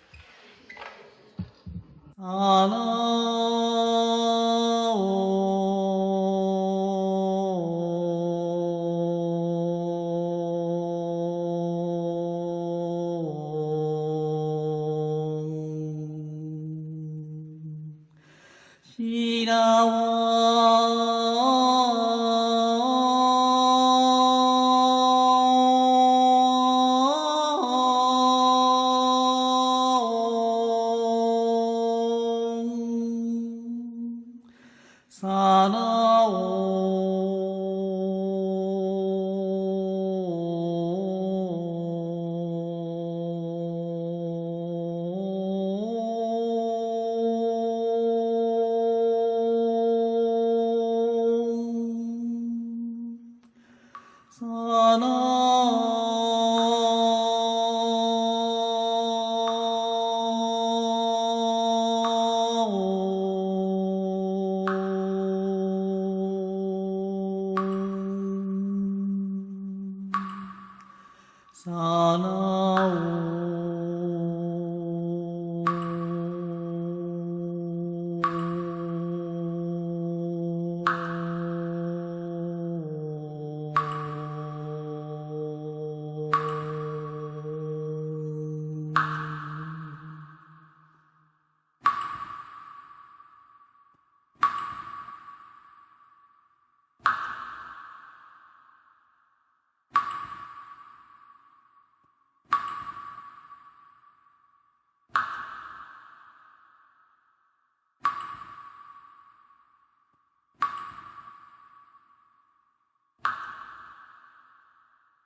阿萨